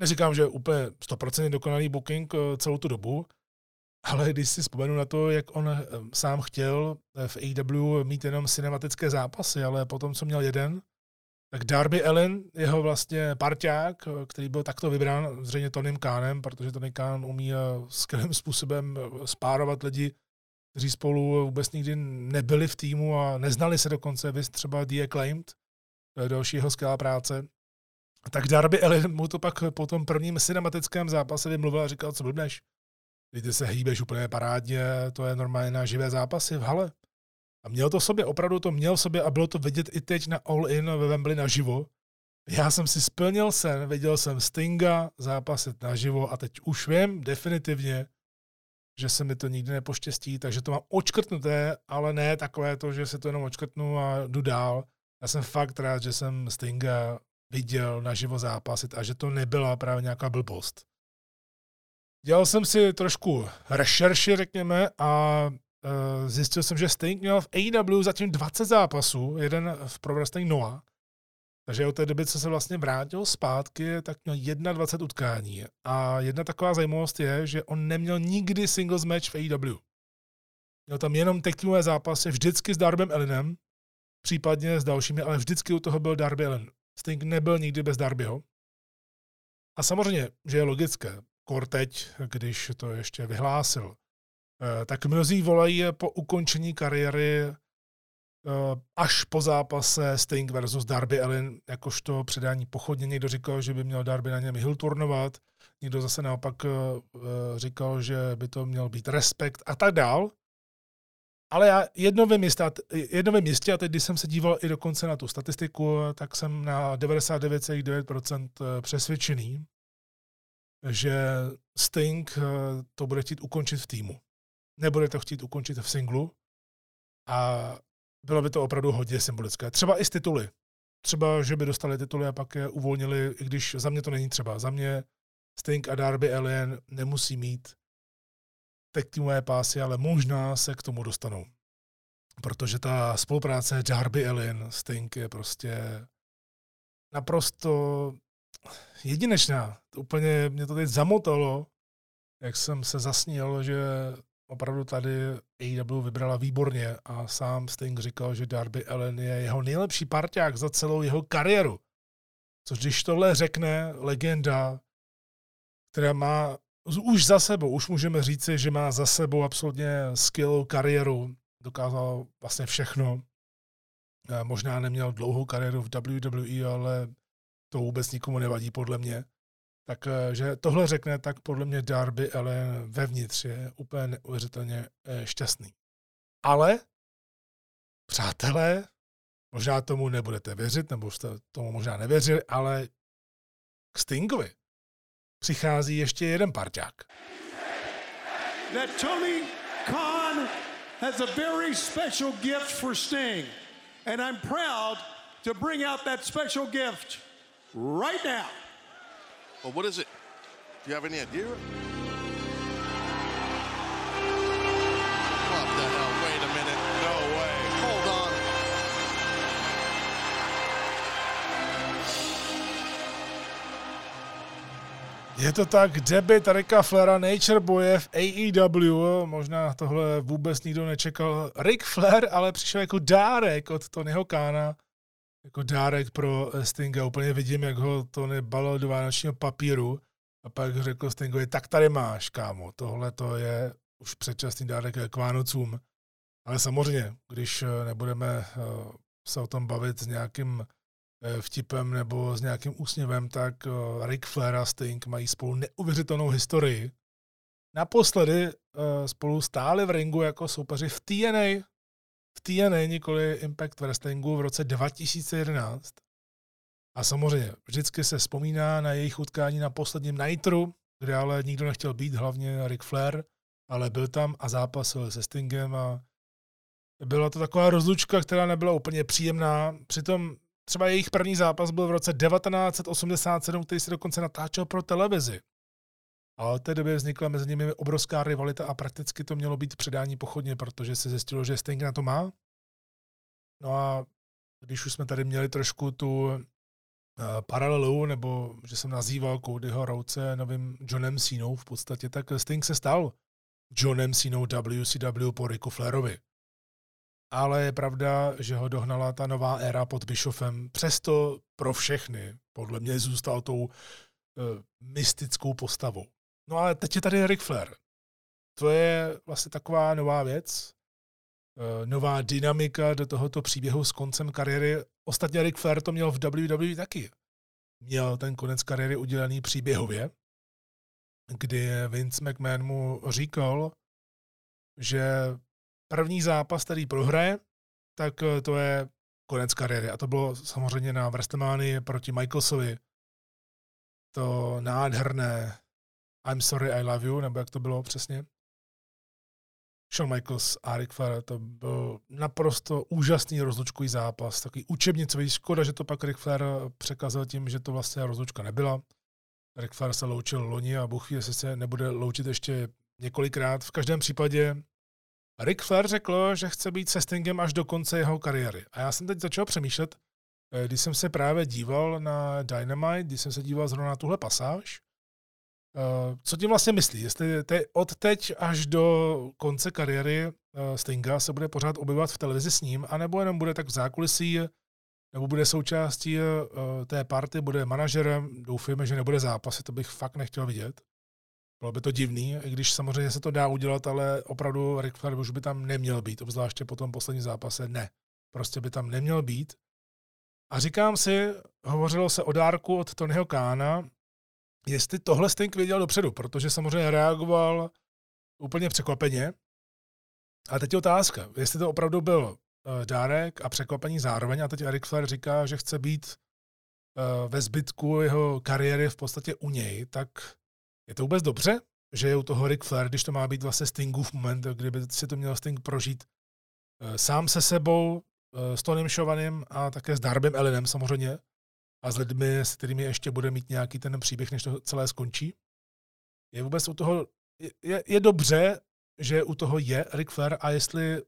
Neříkám, že úplně 100% dokonalý booking eh, celou tu dobu, Ale když si vzpomenu na to, jak on eh, sám chtěl eh, v AW mít jenom cinematické zápasy, ale potom, co měl jeden, tak Darby Allen, jeho vlastně parťák, který byl takto vybrán zřejmě Tonym Kánem, protože Tony Kán umí skvělým způsobem spárovat lidi, kteří spolu vůbec nikdy nebyli v týmu a neznali se dokonce, vy třeba The Acclaimed, to je další jeho skvělá práce. Tak Darby Allin mu to pak po tom prvním cinematickém zápase vymluvil a říkal, co blbneš. Ty se hýbeš úplně parádně, to je normálně na živé zápasy v hale. A měl to v sobě, opravdu to měl v sobě a bylo to vidět i teď na All In ve Wembley naživo. Já jsem si splnil sen, viděl jsem Stinga zápasit naživo a teď už vím definitivně, že se mi to nikdy nepoštěstí, takže to mám očkrtnuté, ale ne takové to, že se to jenom očkrtnu a jdu dál. Já jsem fakt rád, že jsem Stinga viděl naživo zápasit a že to nebyla právě nějaká blbost. Dělal jsem si trošku rešerši, řekněme, a uh, zjistil jsem, že Sting měl v AEW zatím 20 zápasů, jeden v Pro Noah, takže od té doby, co se vlastně vrátil zpátky, tak měl 21 utkání. A jedna taková zajímavost je, že on neměl nikdy singles match v AEW. Měl tam jenom tag zápasy, vždycky s Darbem Ellinem, případně s dalšími, ale vždycky u toho byl Darby Ellen. Sting nebyl nikdy bez Darbyho. A samozřejmě, že je logické, kor teď, když to ještě vyhlásil, eh, tak mnozí volají po ukončení kariéry Eh, až po zápase Sting versus Darby Allin, jakožto předání pochodně. Někdo říkal, že by měl Darby na něm Hill turnovat, někdo zase naopak eh, říkal, že by to měl být respekt a tak dál. Ale já jedno vím, jistě, jedno vím jistě, a teď, když jsem se díval i dokonce na tu statistiku, tak jsem na 99,9% eh, přesvědčený, že Sting to bude chtít ukončit v týmu. Nebude to chtít ukončit v singlu. A bylo by to opravdu hodně symbolické. Třeba i z tituly. Třeba, že by dostali tituly a pak je uvolnili, i když za mě to není třeba. Za mě Sting a Darby Alien nemusí mít tak týmové pásy, ale možná se k tomu dostanou. Protože ta spolupráce Darby Alien Sting je prostě naprosto jedinečná. Úplně mě to teď zamotalo, jak jsem se zasnil, že opravdu tady AEW vybrala výborně a sám Sting říkal, že Darby Allen je jeho nejlepší parťák za celou jeho kariéru. Což když tohle řekne legenda, která má už za sebou, už můžeme říci, že má za sebou absolutně skvělou kariéru, dokázal vlastně všechno. Možná neměl dlouhou kariéru v WWE, ale to vůbec nikomu nevadí podle mě tak eh, tohle řekne, tak podle mě Darby Ellen vevnitř je úplně neuvěřitelně eh, šťastný. Ale, přátelé, možná tomu nebudete věřit, nebo jste tomu možná nevěřili, ale k Stingovi přichází ještě jeden parťák. That Tony Khan has a very special gift for Sting. And I'm proud to bring out that special gift right now. Well, what is it? Do you have any idea? What the hell? Wait a minute. No way. Hold on. Je to tak, debit Ricka Flera, Nature Boye v AEW, možná tohle vůbec nikdo nečekal. Rick Flair ale přišel jako dárek od Tonyho Kána jako dárek pro Stinga. Úplně vidím, jak ho to nebalil do vánočního papíru a pak řekl Stingovi, tak tady máš, kámo, tohle to je už předčasný dárek k Vánocům. Ale samozřejmě, když eh, nebudeme eh, se o tom bavit s nějakým eh, vtipem nebo s nějakým úsměvem, tak Rick Flair a Sting mají spolu neuvěřitelnou historii. Naposledy spolu stáli v ringu jako soupeři v TNA v TNA, nikoli Impact Wrestlingu v roce 2011. A samozřejmě vždycky se vzpomíná na jejich utkání na posledním Nitru, kde ale nikdo nechtěl být, hlavně Ric Flair, ale byl tam a zápasil se Stingem a byla to taková rozlučka, která nebyla úplně příjemná. Přitom třeba jejich první zápas byl v roce 1987, který se dokonce natáčel pro televizi. A od té doby vznikla mezi nimi obrovská rivalita a prakticky to mělo být předání pochodně, protože se zjistilo, že Sting na to má. No a když už jsme tady měli trošku tu uh, paralelu, nebo že jsem nazýval Codyho Rouce novým Johnem Cenou v podstatě, tak Sting se stal Johnem Cenou WCW po Ricku Flairovi. Ale je pravda, že ho dohnala ta nová éra pod Bischoffem. Přesto pro všechny, podle mě, zůstal tou uh, mystickou postavou. No ale teď je tady Ric Flair. To je vlastně taková nová věc, uh, nová dynamika do tohoto příběhu s koncem kariéry. Ostatně Ric Flair to měl v WWE taky. Měl ten konec kariéry udělaný příběhově, kdy Vince McMahon mu říkal, že první zápas, který prohraje, tak eh, to je konec kariéry. A to bylo samozřejmě na WrestleMania proti Michaelsovi. To nádherné I'm sorry, I love you, nebo jak to bylo přesně. Shawn Michaels a Ric Flair, to byl naprosto úžasný rozlučkový zápas, takový učebnicový. Škoda, že to pak Ric Flair překazil tím, že to vlastně rozlučka nebyla. Ric Flair se loučil loni a Bůh ví, jestli se nebude loučit ještě několikrát. V každém případě Ric Flair řekl, že chce být se Stingem až do konce jeho kariéry. A já jsem teď začal přemýšlet, eh, když jsem se právě díval na Dynamite, když jsem se díval zrovna na tuhle pasáž, co tím vlastně myslí? Jestli te, od teď až do konce kariéry eh, Stinga se bude pořád objevovat v televizi s ním, anebo jenom bude tak v zákulisí, nebo bude součástí té party, bude manažerem, doufujeme, že nebude zápasy, to bych fakt nechtěl vidět. Bylo by to divný, i když samozřejmě se to dá udělat, ale opravdu Rick Flair už by tam neměl být, obzvláště po tom posledním zápase ne. Prostě by tam neměl být. A říkám si, hovořilo se o dárku od Tonyho Kána, jestli tohle Sting věděl dopředu, protože samozřejmě reagoval úplně překvapeně. A teď je otázka, jestli to opravdu byl eh, dárek a překvapení zároveň. A teď Eric Flair říká, že chce být eh, ve zbytku jeho kariéry v podstatě u něj, tak je to vůbec dobře, že je u toho Ric Flair, když to má být vlastně Stingův moment, kdyby si to měl Sting prožít eh, sám se sebou, s Tonym Šovanem a také s Darbem Elinem samozřejmě a s lidmi, s kterými ještě bude mít nějaký ten příběh, než to celé skončí. Je vůbec u toho, je, je dobře, že u toho je Ric Flair a jestli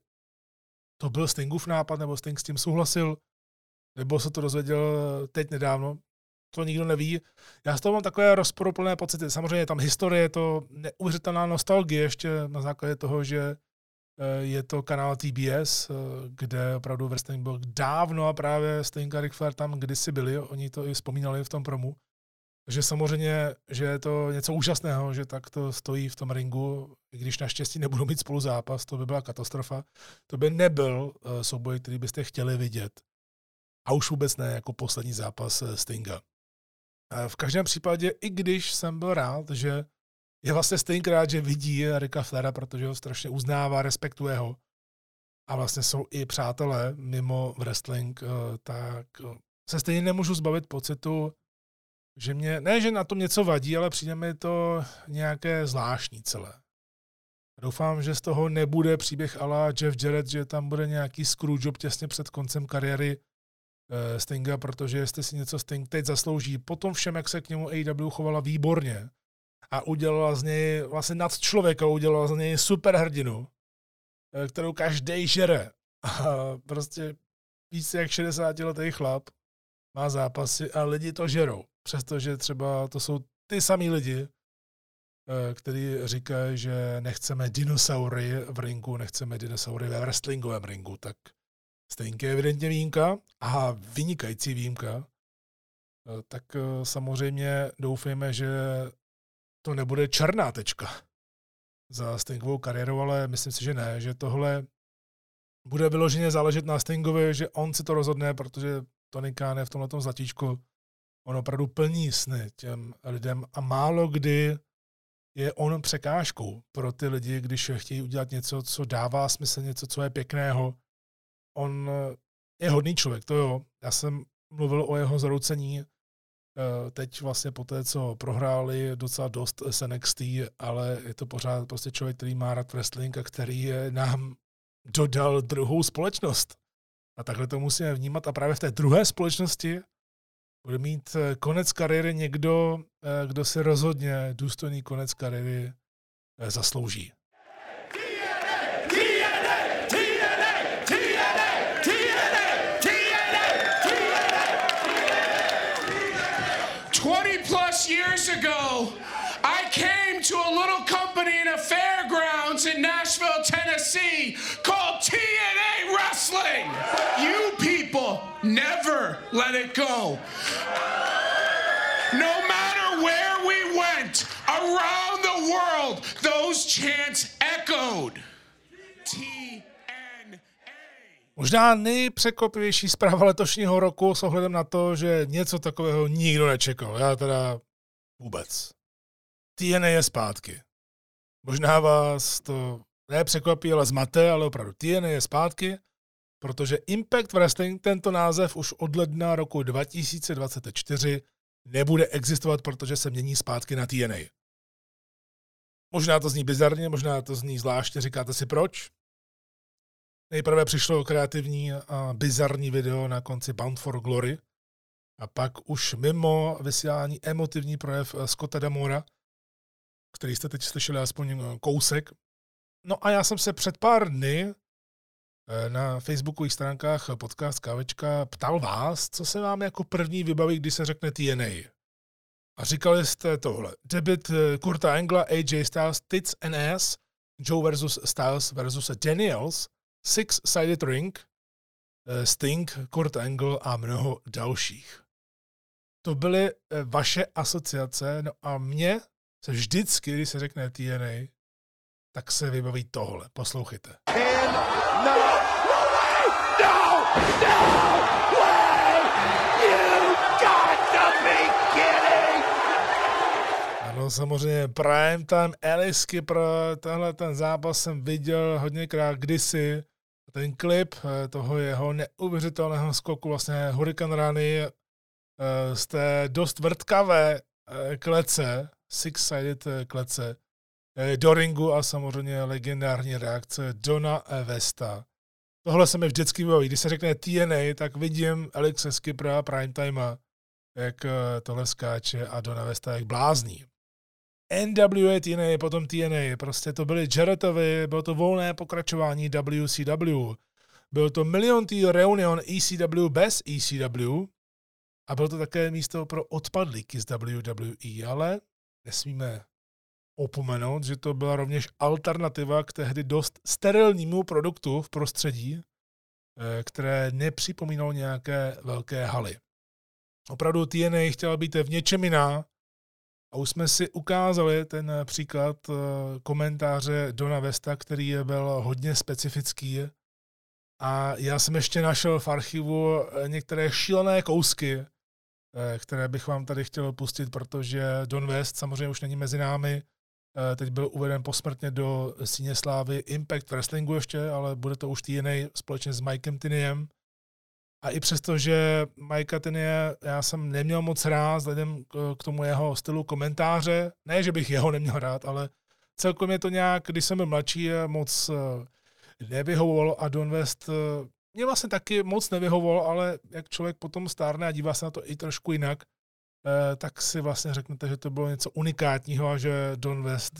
to byl Stingův nápad, nebo Sting s tím souhlasil, nebo se to dozvěděl teď nedávno, to nikdo neví. Já z toho mám takové rozporuplné pocity. Samozřejmě tam historie, je to neuvěřitelná nostalgie ještě na základě toho, že je to kanál TBS, eh, kde opravdu byl dávno a právě Sting a Ric Flair tam kdysi byli, oni to i vzpomínali v tom promu. Takže samozřejmě, že je to něco úžasného, že tak to stojí v tom ringu, i když naštěstí nebudou mít spolu zápas, to by byla katastrofa. To by nebyl eh, souboj, který byste chtěli vidět. A už vůbec ne jako poslední zápas Stinga. V každém případě, i když jsem byl rád, že je vlastně stejně rád, že vidí Rika Flera, protože ho strašně uznává, respektuje ho. A vlastně jsou i přátelé mimo wrestling, eh, tak eh, se stejně nemůžu zbavit pocitu, že mě, ne, že na tom něco vadí, ale přijde mi to nějaké zvláštní celé. Doufám, že z toho nebude příběh ala Jeff Jarrett, že tam bude nějaký screwjob těsně před koncem kariéry, Eh, Stinga, protože jestli si něco Sting teď zaslouží, potom všem, jak se k němu AEW chovala výborně a udělala z něj vlastně nad člověka, udělala z něj super hrdinu, eh, kterou každý žere. A prostě víc jak 60 letý chlap má zápasy a lidi to žerou. Přestože třeba to jsou ty samý lidi, eh, který říkají, že nechceme dinosaury v ringu, nechceme dinosaury ve wrestlingovém ringu, tak Stejně je evidentně výjimka a vynikající výjimka, eh, tak samozřejmě doufejme, že to nebude černá tečka za Stingovou kariéru, ale myslím si, že ne, že tohle bude vyloženě záležet na Stingovi, že on si to rozhodne, protože Tony Khan je v tomhle zlatíčku. On opravdu plní sny těm lidem a málo kdy je on překážkou pro ty lidi, když chtějí udělat něco, co dává smysl, něco, co je pěkného, on je hodný člověk, to jo. Já jsem mluvil o jeho zroucení teď vlastně po té, co prohráli docela dost s NXT, ale je to pořád prostě člověk, který má rád wrestling a který nám dodal druhou společnost. A takhle to musíme vnímat. A právě v té druhé společnosti bude mít eh, konec kariéry někdo, kdo si rozhodně důstojný konec kariéry zaslouží. Years ago, I came to a little company in a fairgrounds in Nashville, Tennessee called TNA Wrestling. You people never let it go. No matter where we went around the world, those chants echoed. TNA. Možná nejpřekvapivější zpráva letošního roku s ohledem na to, že něco takového nikdo nečekal. Já teda vůbec. TNA je zpátky. Možná vás to nepřekvapí, ale zmate, ale opravdu TNA je zpátky, protože Impact Wrestling tento název už od ledna roku 2024 nebude existovat, protože se mění zpátky na TNA. Možná to zní bizarně, možná to zní zvláštně, říkáte si proč? Nejprve přišlo kreativní a bizarní video na konci Bound for Glory a pak už mimo vysílání emotivní projev Scotta Damora, který jste teď slyšeli aspoň kousek. No a já jsem se před pár dny eh, na facebookových stránkách podcast Kávečka ptal vás, co se vám jako první vybaví, když se řekne TNA. A říkali jste tohle. Debit eh, Kurta Angla, AJ Styles, Tits and Ass, Joe versus Styles versus Daniels, Six-Sided Ring, eh, Sting, Kurt Angle a mnoho dalších. To byly vaše asociace, no a mě se vždycky, když se řekne TNA, tak se vybaví tohle. Poslouchejte. no, samozřejmě prime time Alice Skipper, tenhle ten zápas jsem viděl hodněkrát kdysi. Ten klip eh, toho jeho neuvěřitelného skoku, vlastně Hurricane Rany eh, z té dost vrtkavé eh, klece, six-sided eh, klece eh, do ringu a samozřejmě legendární reakce Dona Vesta. Tohle se mi vždycky baví. Když se řekne TNA, tak vidím Alexe Skipra, Primetime, jak eh, tohle skáče a Dona Vesta jak blázní. NWA TNA, potom TNA, prostě to byly Jarrettovi, bylo to volné pokračování WCW. Byl to Million T Reunion ECW bez ECW a bylo to také místo pro odpadlíky z WWE, ale nesmíme opomenout, že to byla rovněž alternativa k tehdy dost sterilnímu produktu v prostředí, eh, které nepřipomínalo nějaké velké haly. Opravdu TNA chtěla být v něčem jiná a už jsme si ukázali ten příklad eh, komentáře Dona Vesta, který byl hodně specifický a já jsem ještě našel v archivu eh, některé šílené kousky, které bych vám tady chtěl pustit, protože Don West samozřejmě už není mezi námi. Eh, teď byl uveden posmrtně do síně slávy Impact Wrestlingu ještě, ale bude to už TNA společně s Mikem Tiniem. A i přesto, že Mike Tinie já jsem neměl moc rád vzhledem k tomu jeho stylu komentáře, ne, že bych jeho neměl rád, ale celkem je to nějak, když jsem byl mladší, moc eh, nevyhovovalo a Don West mě vlastně taky moc nevyhovoval, ale jak člověk potom stárne a dívá se na to i trošku jinak, eh, tak si vlastně řeknete, že to bylo něco unikátního a že Don West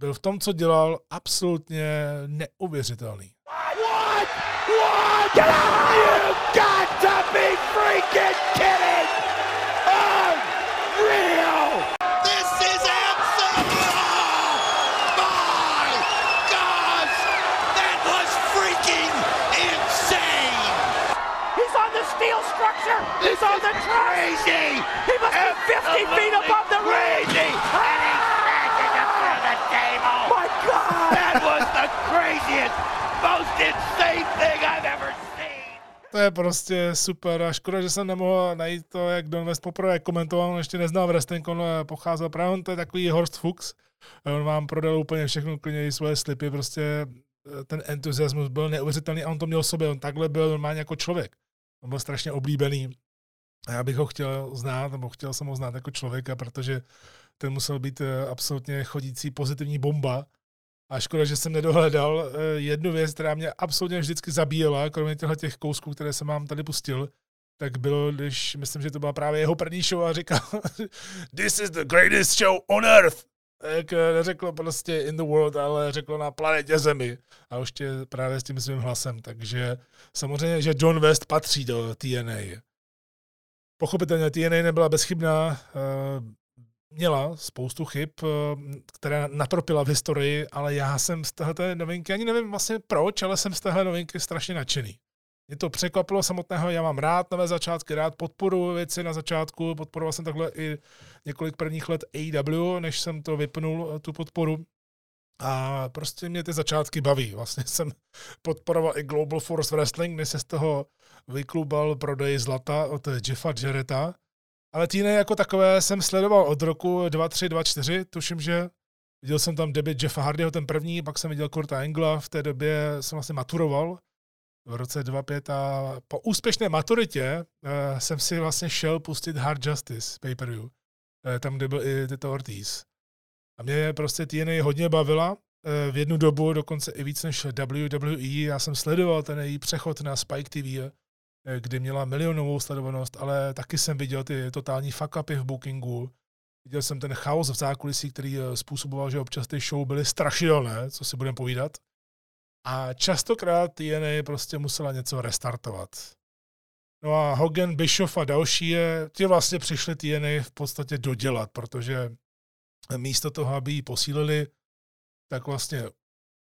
byl v tom, co dělal, absolutně neuvěřitelný. What? What? He's on the truck. Crazy. He must be 50 feet above the crazy. And he smashes him through the table. My God. That was the craziest, most insane thing I've ever seen. To je prostě super a škoda, že jsem nemohl najít to, jak Don West poprvé komentoval, on ještě neznal wrestling, on eh, pocházel právě, on to je takový Horst Fuchs, on vám prodal úplně všechno, klidně i svoje slipy, prostě eh, ten entuziasmus byl neuvěřitelný a on to měl v sobě, on takhle byl normálně jako člověk. On byl strašně oblíbený. A já bych ho chtěl znát, nebo chtěl jsem ho znát jako člověka, protože ten musel být eh, absolutně chodící pozitivní bomba. A škoda, že jsem nedohledal eh, jednu věc, která mě absolutně vždycky zabíjela, kromě těchto těch kousků, které jsem vám tady pustil, tak bylo, když myslím, že to byla právě jeho první show a říkal This is the greatest show on earth. Jak eh, neřeklo prostě in the world, ale řeklo na planetě Zemi. A ještě právě s tím svým hlasem. Takže samozřejmě, že John West patří do TNA. Pochopitelně TNA nebyla bezchybná. Eh, měla spoustu chyb, eh, které natropila v historii, ale já jsem z téhle novinky, ani nevím vlastně proč, ale jsem z téhle novinky strašně nadšený. Mě to překvapilo samotného, já mám rád nové začátky, rád podporu věci na začátku, podporoval jsem takhle i několik prvních let AEW, než jsem to vypnul, tu podporu. A prostě mě ty začátky baví. Vlastně jsem podporoval i Global Force Wrestling, než se z toho vyklubal prodej zlata od Jeffa Jarretta. Ale týny jako takové jsem sledoval od roku 23, 24, tuším, že viděl jsem tam debit Jeffa Hardyho, ten první, pak jsem viděl Kurta Engla, v té době jsem vlastně maturoval v roce 25 a po úspěšné maturitě uh, jsem si vlastně šel pustit Hard Justice pay-per-view, uh, tam, kde byl i Tito Ortiz. A mě prostě TNA hodně bavila, uh, v jednu dobu dokonce i víc než WWE, já jsem sledoval ten její přechod na Spike TV, Eh, kdy měla milionovou sledovanost, ale taky jsem viděl ty totální fuck upy v bookingu. Viděl jsem ten chaos v zákulisí, který eh, způsoboval, že občas ty show byly strašidelné, co si budeme povídat. A častokrát TNA prostě musela něco restartovat. No a Hogan, Bischoff a další, ty vlastně přišli TNA v podstatě dodělat, protože místo toho, aby ji posílili, tak vlastně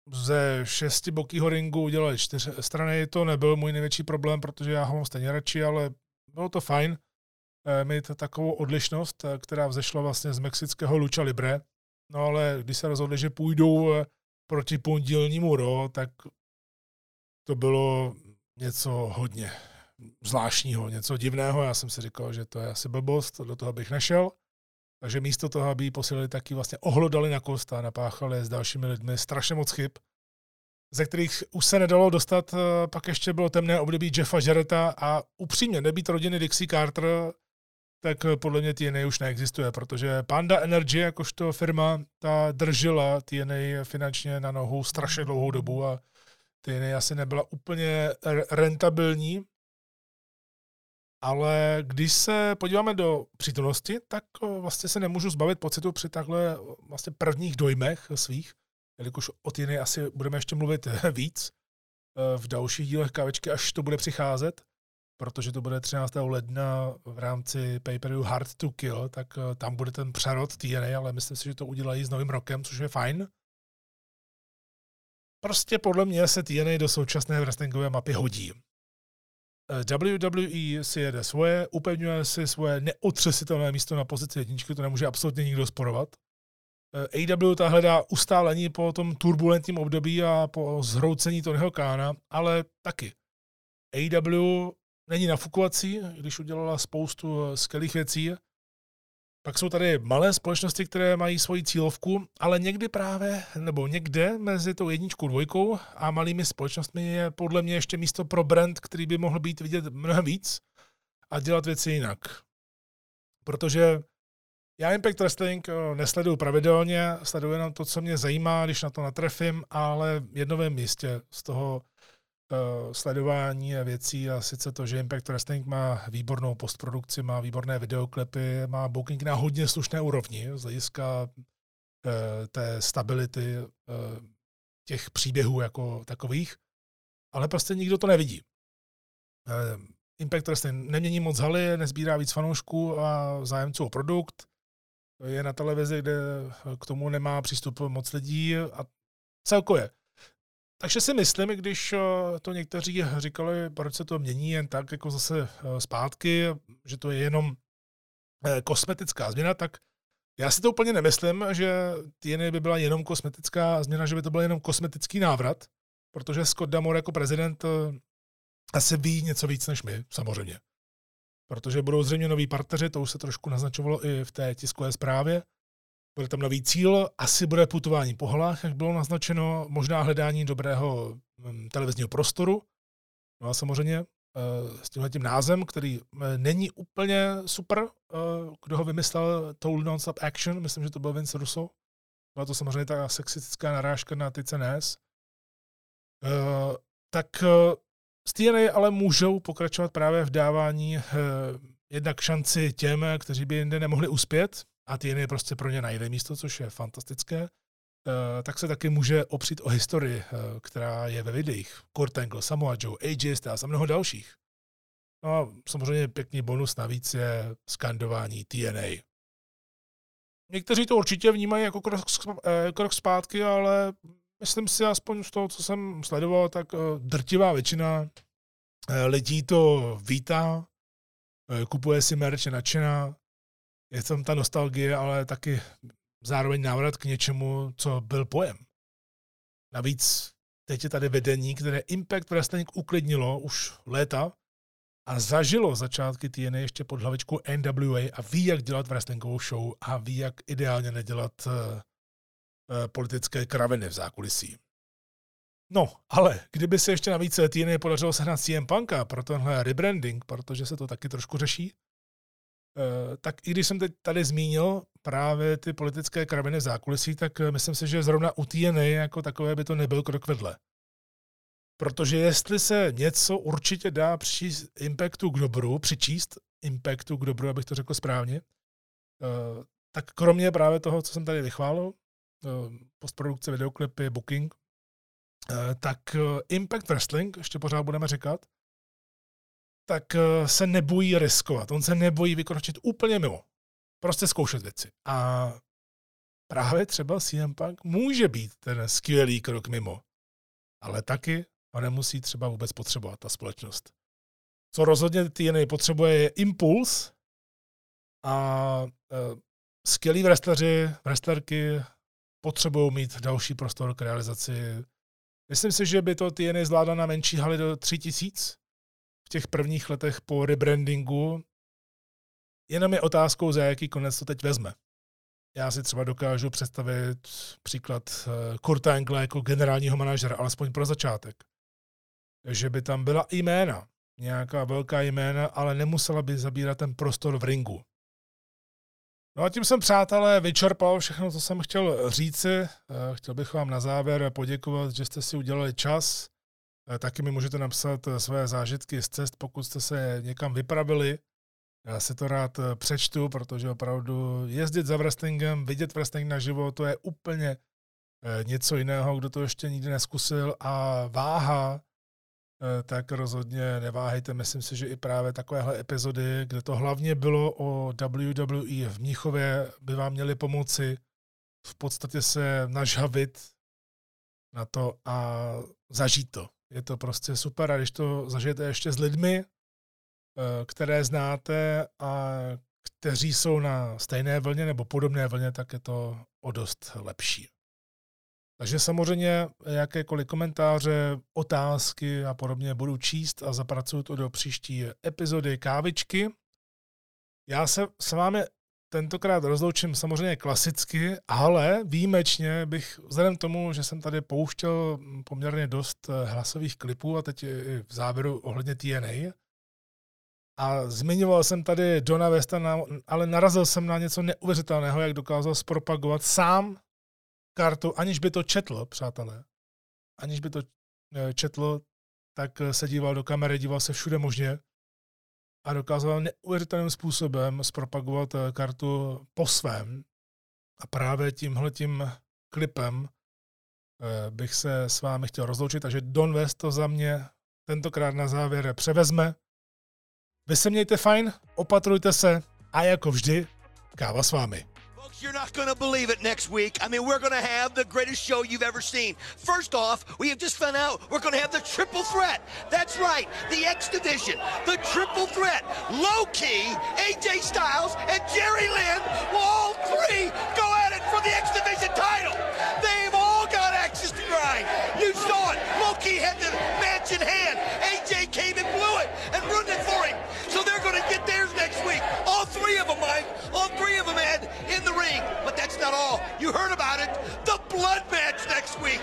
ze šesti bokýho ringu udělali čtyři strany. To nebyl můj největší problém, protože já ho mám stejně radši, ale bylo to fajn eh, mít takovou odlišnost, eh, která vzešla vlastně z mexického Lucha Libre. No ale když se rozhodli, že půjdou eh, proti pondělnímu Ro, tak to bylo něco hodně zvláštního, něco divného. Já jsem si říkal, že to je asi blbost, do toho bych nešel. Takže místo toho, aby ji posílili, taky vlastně ohlodali na kosta, napáchali s dalšími lidmi strašně moc chyb, ze kterých už se nedalo dostat. Eh, pak ještě bylo temné období Jeffa Jarretta a upřímně nebýt rodiny Dixie Carter, tak eh, podle mě TNA už neexistuje, protože Panda Energy, jakožto firma, ta držela TNA finančně na nohu strašně dlouhou dobu a TNA asi nebyla úplně rentabilní, ale když se podíváme do přítomnosti, tak vlastně se nemůžu zbavit pocitu při takhle vlastně prvních dojmech svých, jelikož o ty asi budeme ještě mluvit víc e, v dalších dílech kávečky, až to bude přicházet, protože to bude 13. ledna v rámci pay-per-view Hard to Kill, tak tam bude ten přerod TNA, ale myslím si, že to udělají s novým rokem, což je fajn. Prostě podle mě se TNA do současné wrestlingové mapy hodí. WWE si jede svoje, upevňuje si svoje neotřesitelné místo na pozici jedničky, to nemůže absolutně nikdo sporovat. AW ta hledá ustálení po tom turbulentním období a po zhroucení Tonyho Kána, ale taky. AW není nafukovací, když udělala spoustu skvělých věcí, pak jsou tady malé společnosti, které mají svoji cílovku, ale někdy právě, nebo někde mezi tou jedničkou, dvojkou a malými společnostmi je podle mě ještě místo pro brand, který by mohl být vidět mnohem víc a dělat věci jinak. Protože já Impact Wrestling eh, nesleduju pravidelně, sleduju jenom to, co mě zajímá, když na to natrefím, ale jedno vím z toho uh, sledování věcí a sice to, že Impact Wrestling má výbornou postprodukci, má výborné videoklipy, má booking na hodně slušné úrovni z hlediska uh, té stability uh, těch příběhů jako takových, ale prostě nikdo to nevidí. Impact Wrestling nemění moc haly, nezbírá víc fanoušků a zájemců o produkt, je na televizi, kde k tomu nemá přístup moc lidí a celkově takže si myslím, když eh, to někteří říkali, proč se to mění jen tak jako zase eh, zpátky, že to je jenom eh, kosmetická změna, tak já si to úplně nemyslím, že TNA by byla jenom kosmetická změna, že by to byl jenom kosmetický návrat, protože Scott Damore jako prezident asi ví něco víc než my, samozřejmě. Protože budou zřejmě noví partneři, to už se trošku naznačovalo i v té tiskové zprávě. Bude tam nový cíl, asi bude putování po holách, jak bylo naznačeno, možná hledání dobrého mm, televizního prostoru. No a samozřejmě eh, s tímhle tím názem, který eh, není úplně super, eh, kdo ho vymyslel, Total Non-Stop Action, myslím, že to byl Vince Russo. Byla to samozřejmě ta sexistická narážka na ty CNS. Tak z TNA ale můžou pokračovat právě v dávání jednak šanci těm, kteří by jinde nemohli uspět, a TNA prostě pro ně najde místo, což je fantastické, eh, tak se taky může opřít o historii, eh, která je ve videích. Kurt Angle, Samoa Joe, AJ Styles a mnoho dalších. No a samozřejmě pěkný bonus navíc je skandování TNA. někteří to určitě vnímají jako krok, eh, krok zpátky, ale myslím si aspoň z toho, co jsem sledoval, tak drtivá většina lidí to vítá, kupuje si merch, je nadšená, je tam ta nostalgie, ale taky zároveň návrat k něčemu, co byl pojem. Navíc teď je tady vedení, které Impact Wrestling uklidnilo už léta a zažilo začátky TNA ještě pod hlavičkou NWA a ví, jak dělat wrestlingovou show a ví, jak ideálně nedělat uh, uh, politické kraviny v zákulisí. No, ale kdyby se ještě navíc TNA podařilo sehnat CM Punka pro tenhle rebranding, protože se to taky trošku řeší, tak i když jsem teď tady zmínil právě ty politické kraviny zákulisí, tak myslím si, že zrovna u TNA jako takové by to nebyl krok vedle. Protože jestli se něco určitě dá přečíst Impactu k dobru, přičíst Impactu k dobru, abych to řekl správně, eh, tak kromě právě toho, co jsem tady vychválil, eh, postprodukce, videoklipy, booking, eh, tak Impact Wrestling, ještě pořád budeme říkat, tak se nebojí riskovat. On se nebojí vykročit úplně mimo. Prostě zkoušet věci. A právě třeba CM Punk může být ten skvělý krok mimo. Ale taky a nemusí třeba vůbec potřebovat ta společnost. Co rozhodně TNA potřebuje je impuls a uh, skvělí wrestleri, wrestlerky potřebují mít další prostor k realizaci. Myslím si, že by to TNA zvládla na menší haly do 3000 v těch prvních letech po rebrandingu. Jenom je otázkou, za jaký konec to teď vezme. Já si třeba dokážu představit příklad eh, Kurta Engla jako generálního manažera, alespoň pro začátek že by tam byla jména, nějaká velká jména, ale nemusela by zabírat ten prostor v ringu. No a tím jsem, přátelé, vyčerpal všechno, co jsem chtěl říci. Eh, chtěl bych vám na závěr poděkovat, že jste si udělali čas. Eh, taky mi můžete napsat eh, své zážitky z cest, pokud jste se někam vypravili. Já si to rád přečtu, protože opravdu jezdit za wrestlingem, vidět wrestling naživo, to je úplně něco jiného, kdo to ještě nikdy neskusil a váha Eh, tak rozhodně neváhejte. Myslím si, že i právě takovéhle epizody, kde to hlavně bylo o WWE v Mnichově, by vám měly pomoci v podstatě se nažhavit na to a zažít to. Je to prostě super a když to zažijete ještě s lidmi, eh, které znáte a kteří jsou na stejné vlně nebo podobné vlně, tak je to o dost lepší. Takže samozřejmě jakékoliv komentáře, otázky a podobně budu číst a zapracuju to do příští epizody kávičky. Já se s vámi tentokrát rozloučím samozřejmě klasicky, ale výjimečně bych, vzhledem tomu, že jsem tady pouštěl poměrně dost hlasových klipů a teď i v závěru ohledně TNA, a zmiňoval jsem tady Dona Westa, ale narazil jsem na něco neuvěřitelného, jak dokázal zpropagovat sám kartu, aniž by to četl, přátelé, aniž by to eh, četl, tak eh, se díval do kamery, díval se všude možně a dokázal neuvěřitelným způsobem zpropagovat eh, kartu po svém. A právě tímhle tím klipem bych se s vámi chtěl rozloučit, takže Don West to za mě tentokrát na závěr převezme. Vy se mějte fajn, opatrujte se a jako vždy, káva s vámi. You're not going to believe it next week. I mean, we're going to have the greatest show you've ever seen. First off, we have just found out we're going to have the triple threat. That's right, the X Division, the triple threat. Low key, AJ Styles and Jerry Lynn will all three go at it for the X Division title. They've all got axes to grind. You saw it. Low key had the match in hand. AJ came week. All three of them, Mike. All three of them had in the ring. But that's not all. You heard about it. The blood match next week.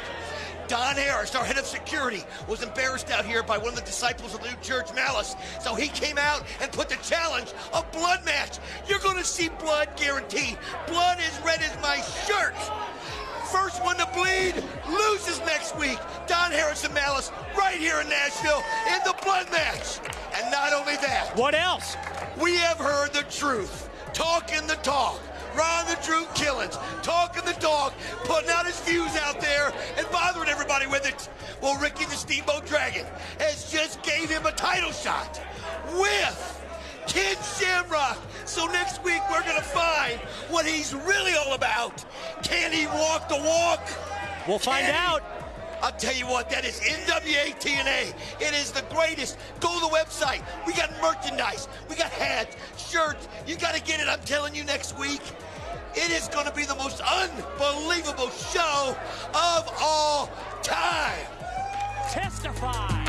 Don Harris, our head of security, was embarrassed out here by one of the disciples of the new church, Malice. So he came out and put the challenge of blood match. You're going to see blood guaranteed. Blood as red as my shirt. First one to bleed loses next week. Don Harris and Malice right here in Nashville in the blood match. And not only that. What else? We have heard the truth. Talking the talk. Ron the Drew Killings, talking the dog, putting out his views out there and bothering everybody with it. Well, Ricky the Steamboat Dragon has just gave him a title shot with Ken Shamrock. So next week we're gonna find what he's really all about. Can he walk the walk? We'll find Can he? out. I'll tell you what, that is NWA TNA. It is the greatest. Go to the website. We got merchandise. We got hats, shirts. You got to get it. I'm telling you next week. It is going to be the most unbelievable show of all time. Testify.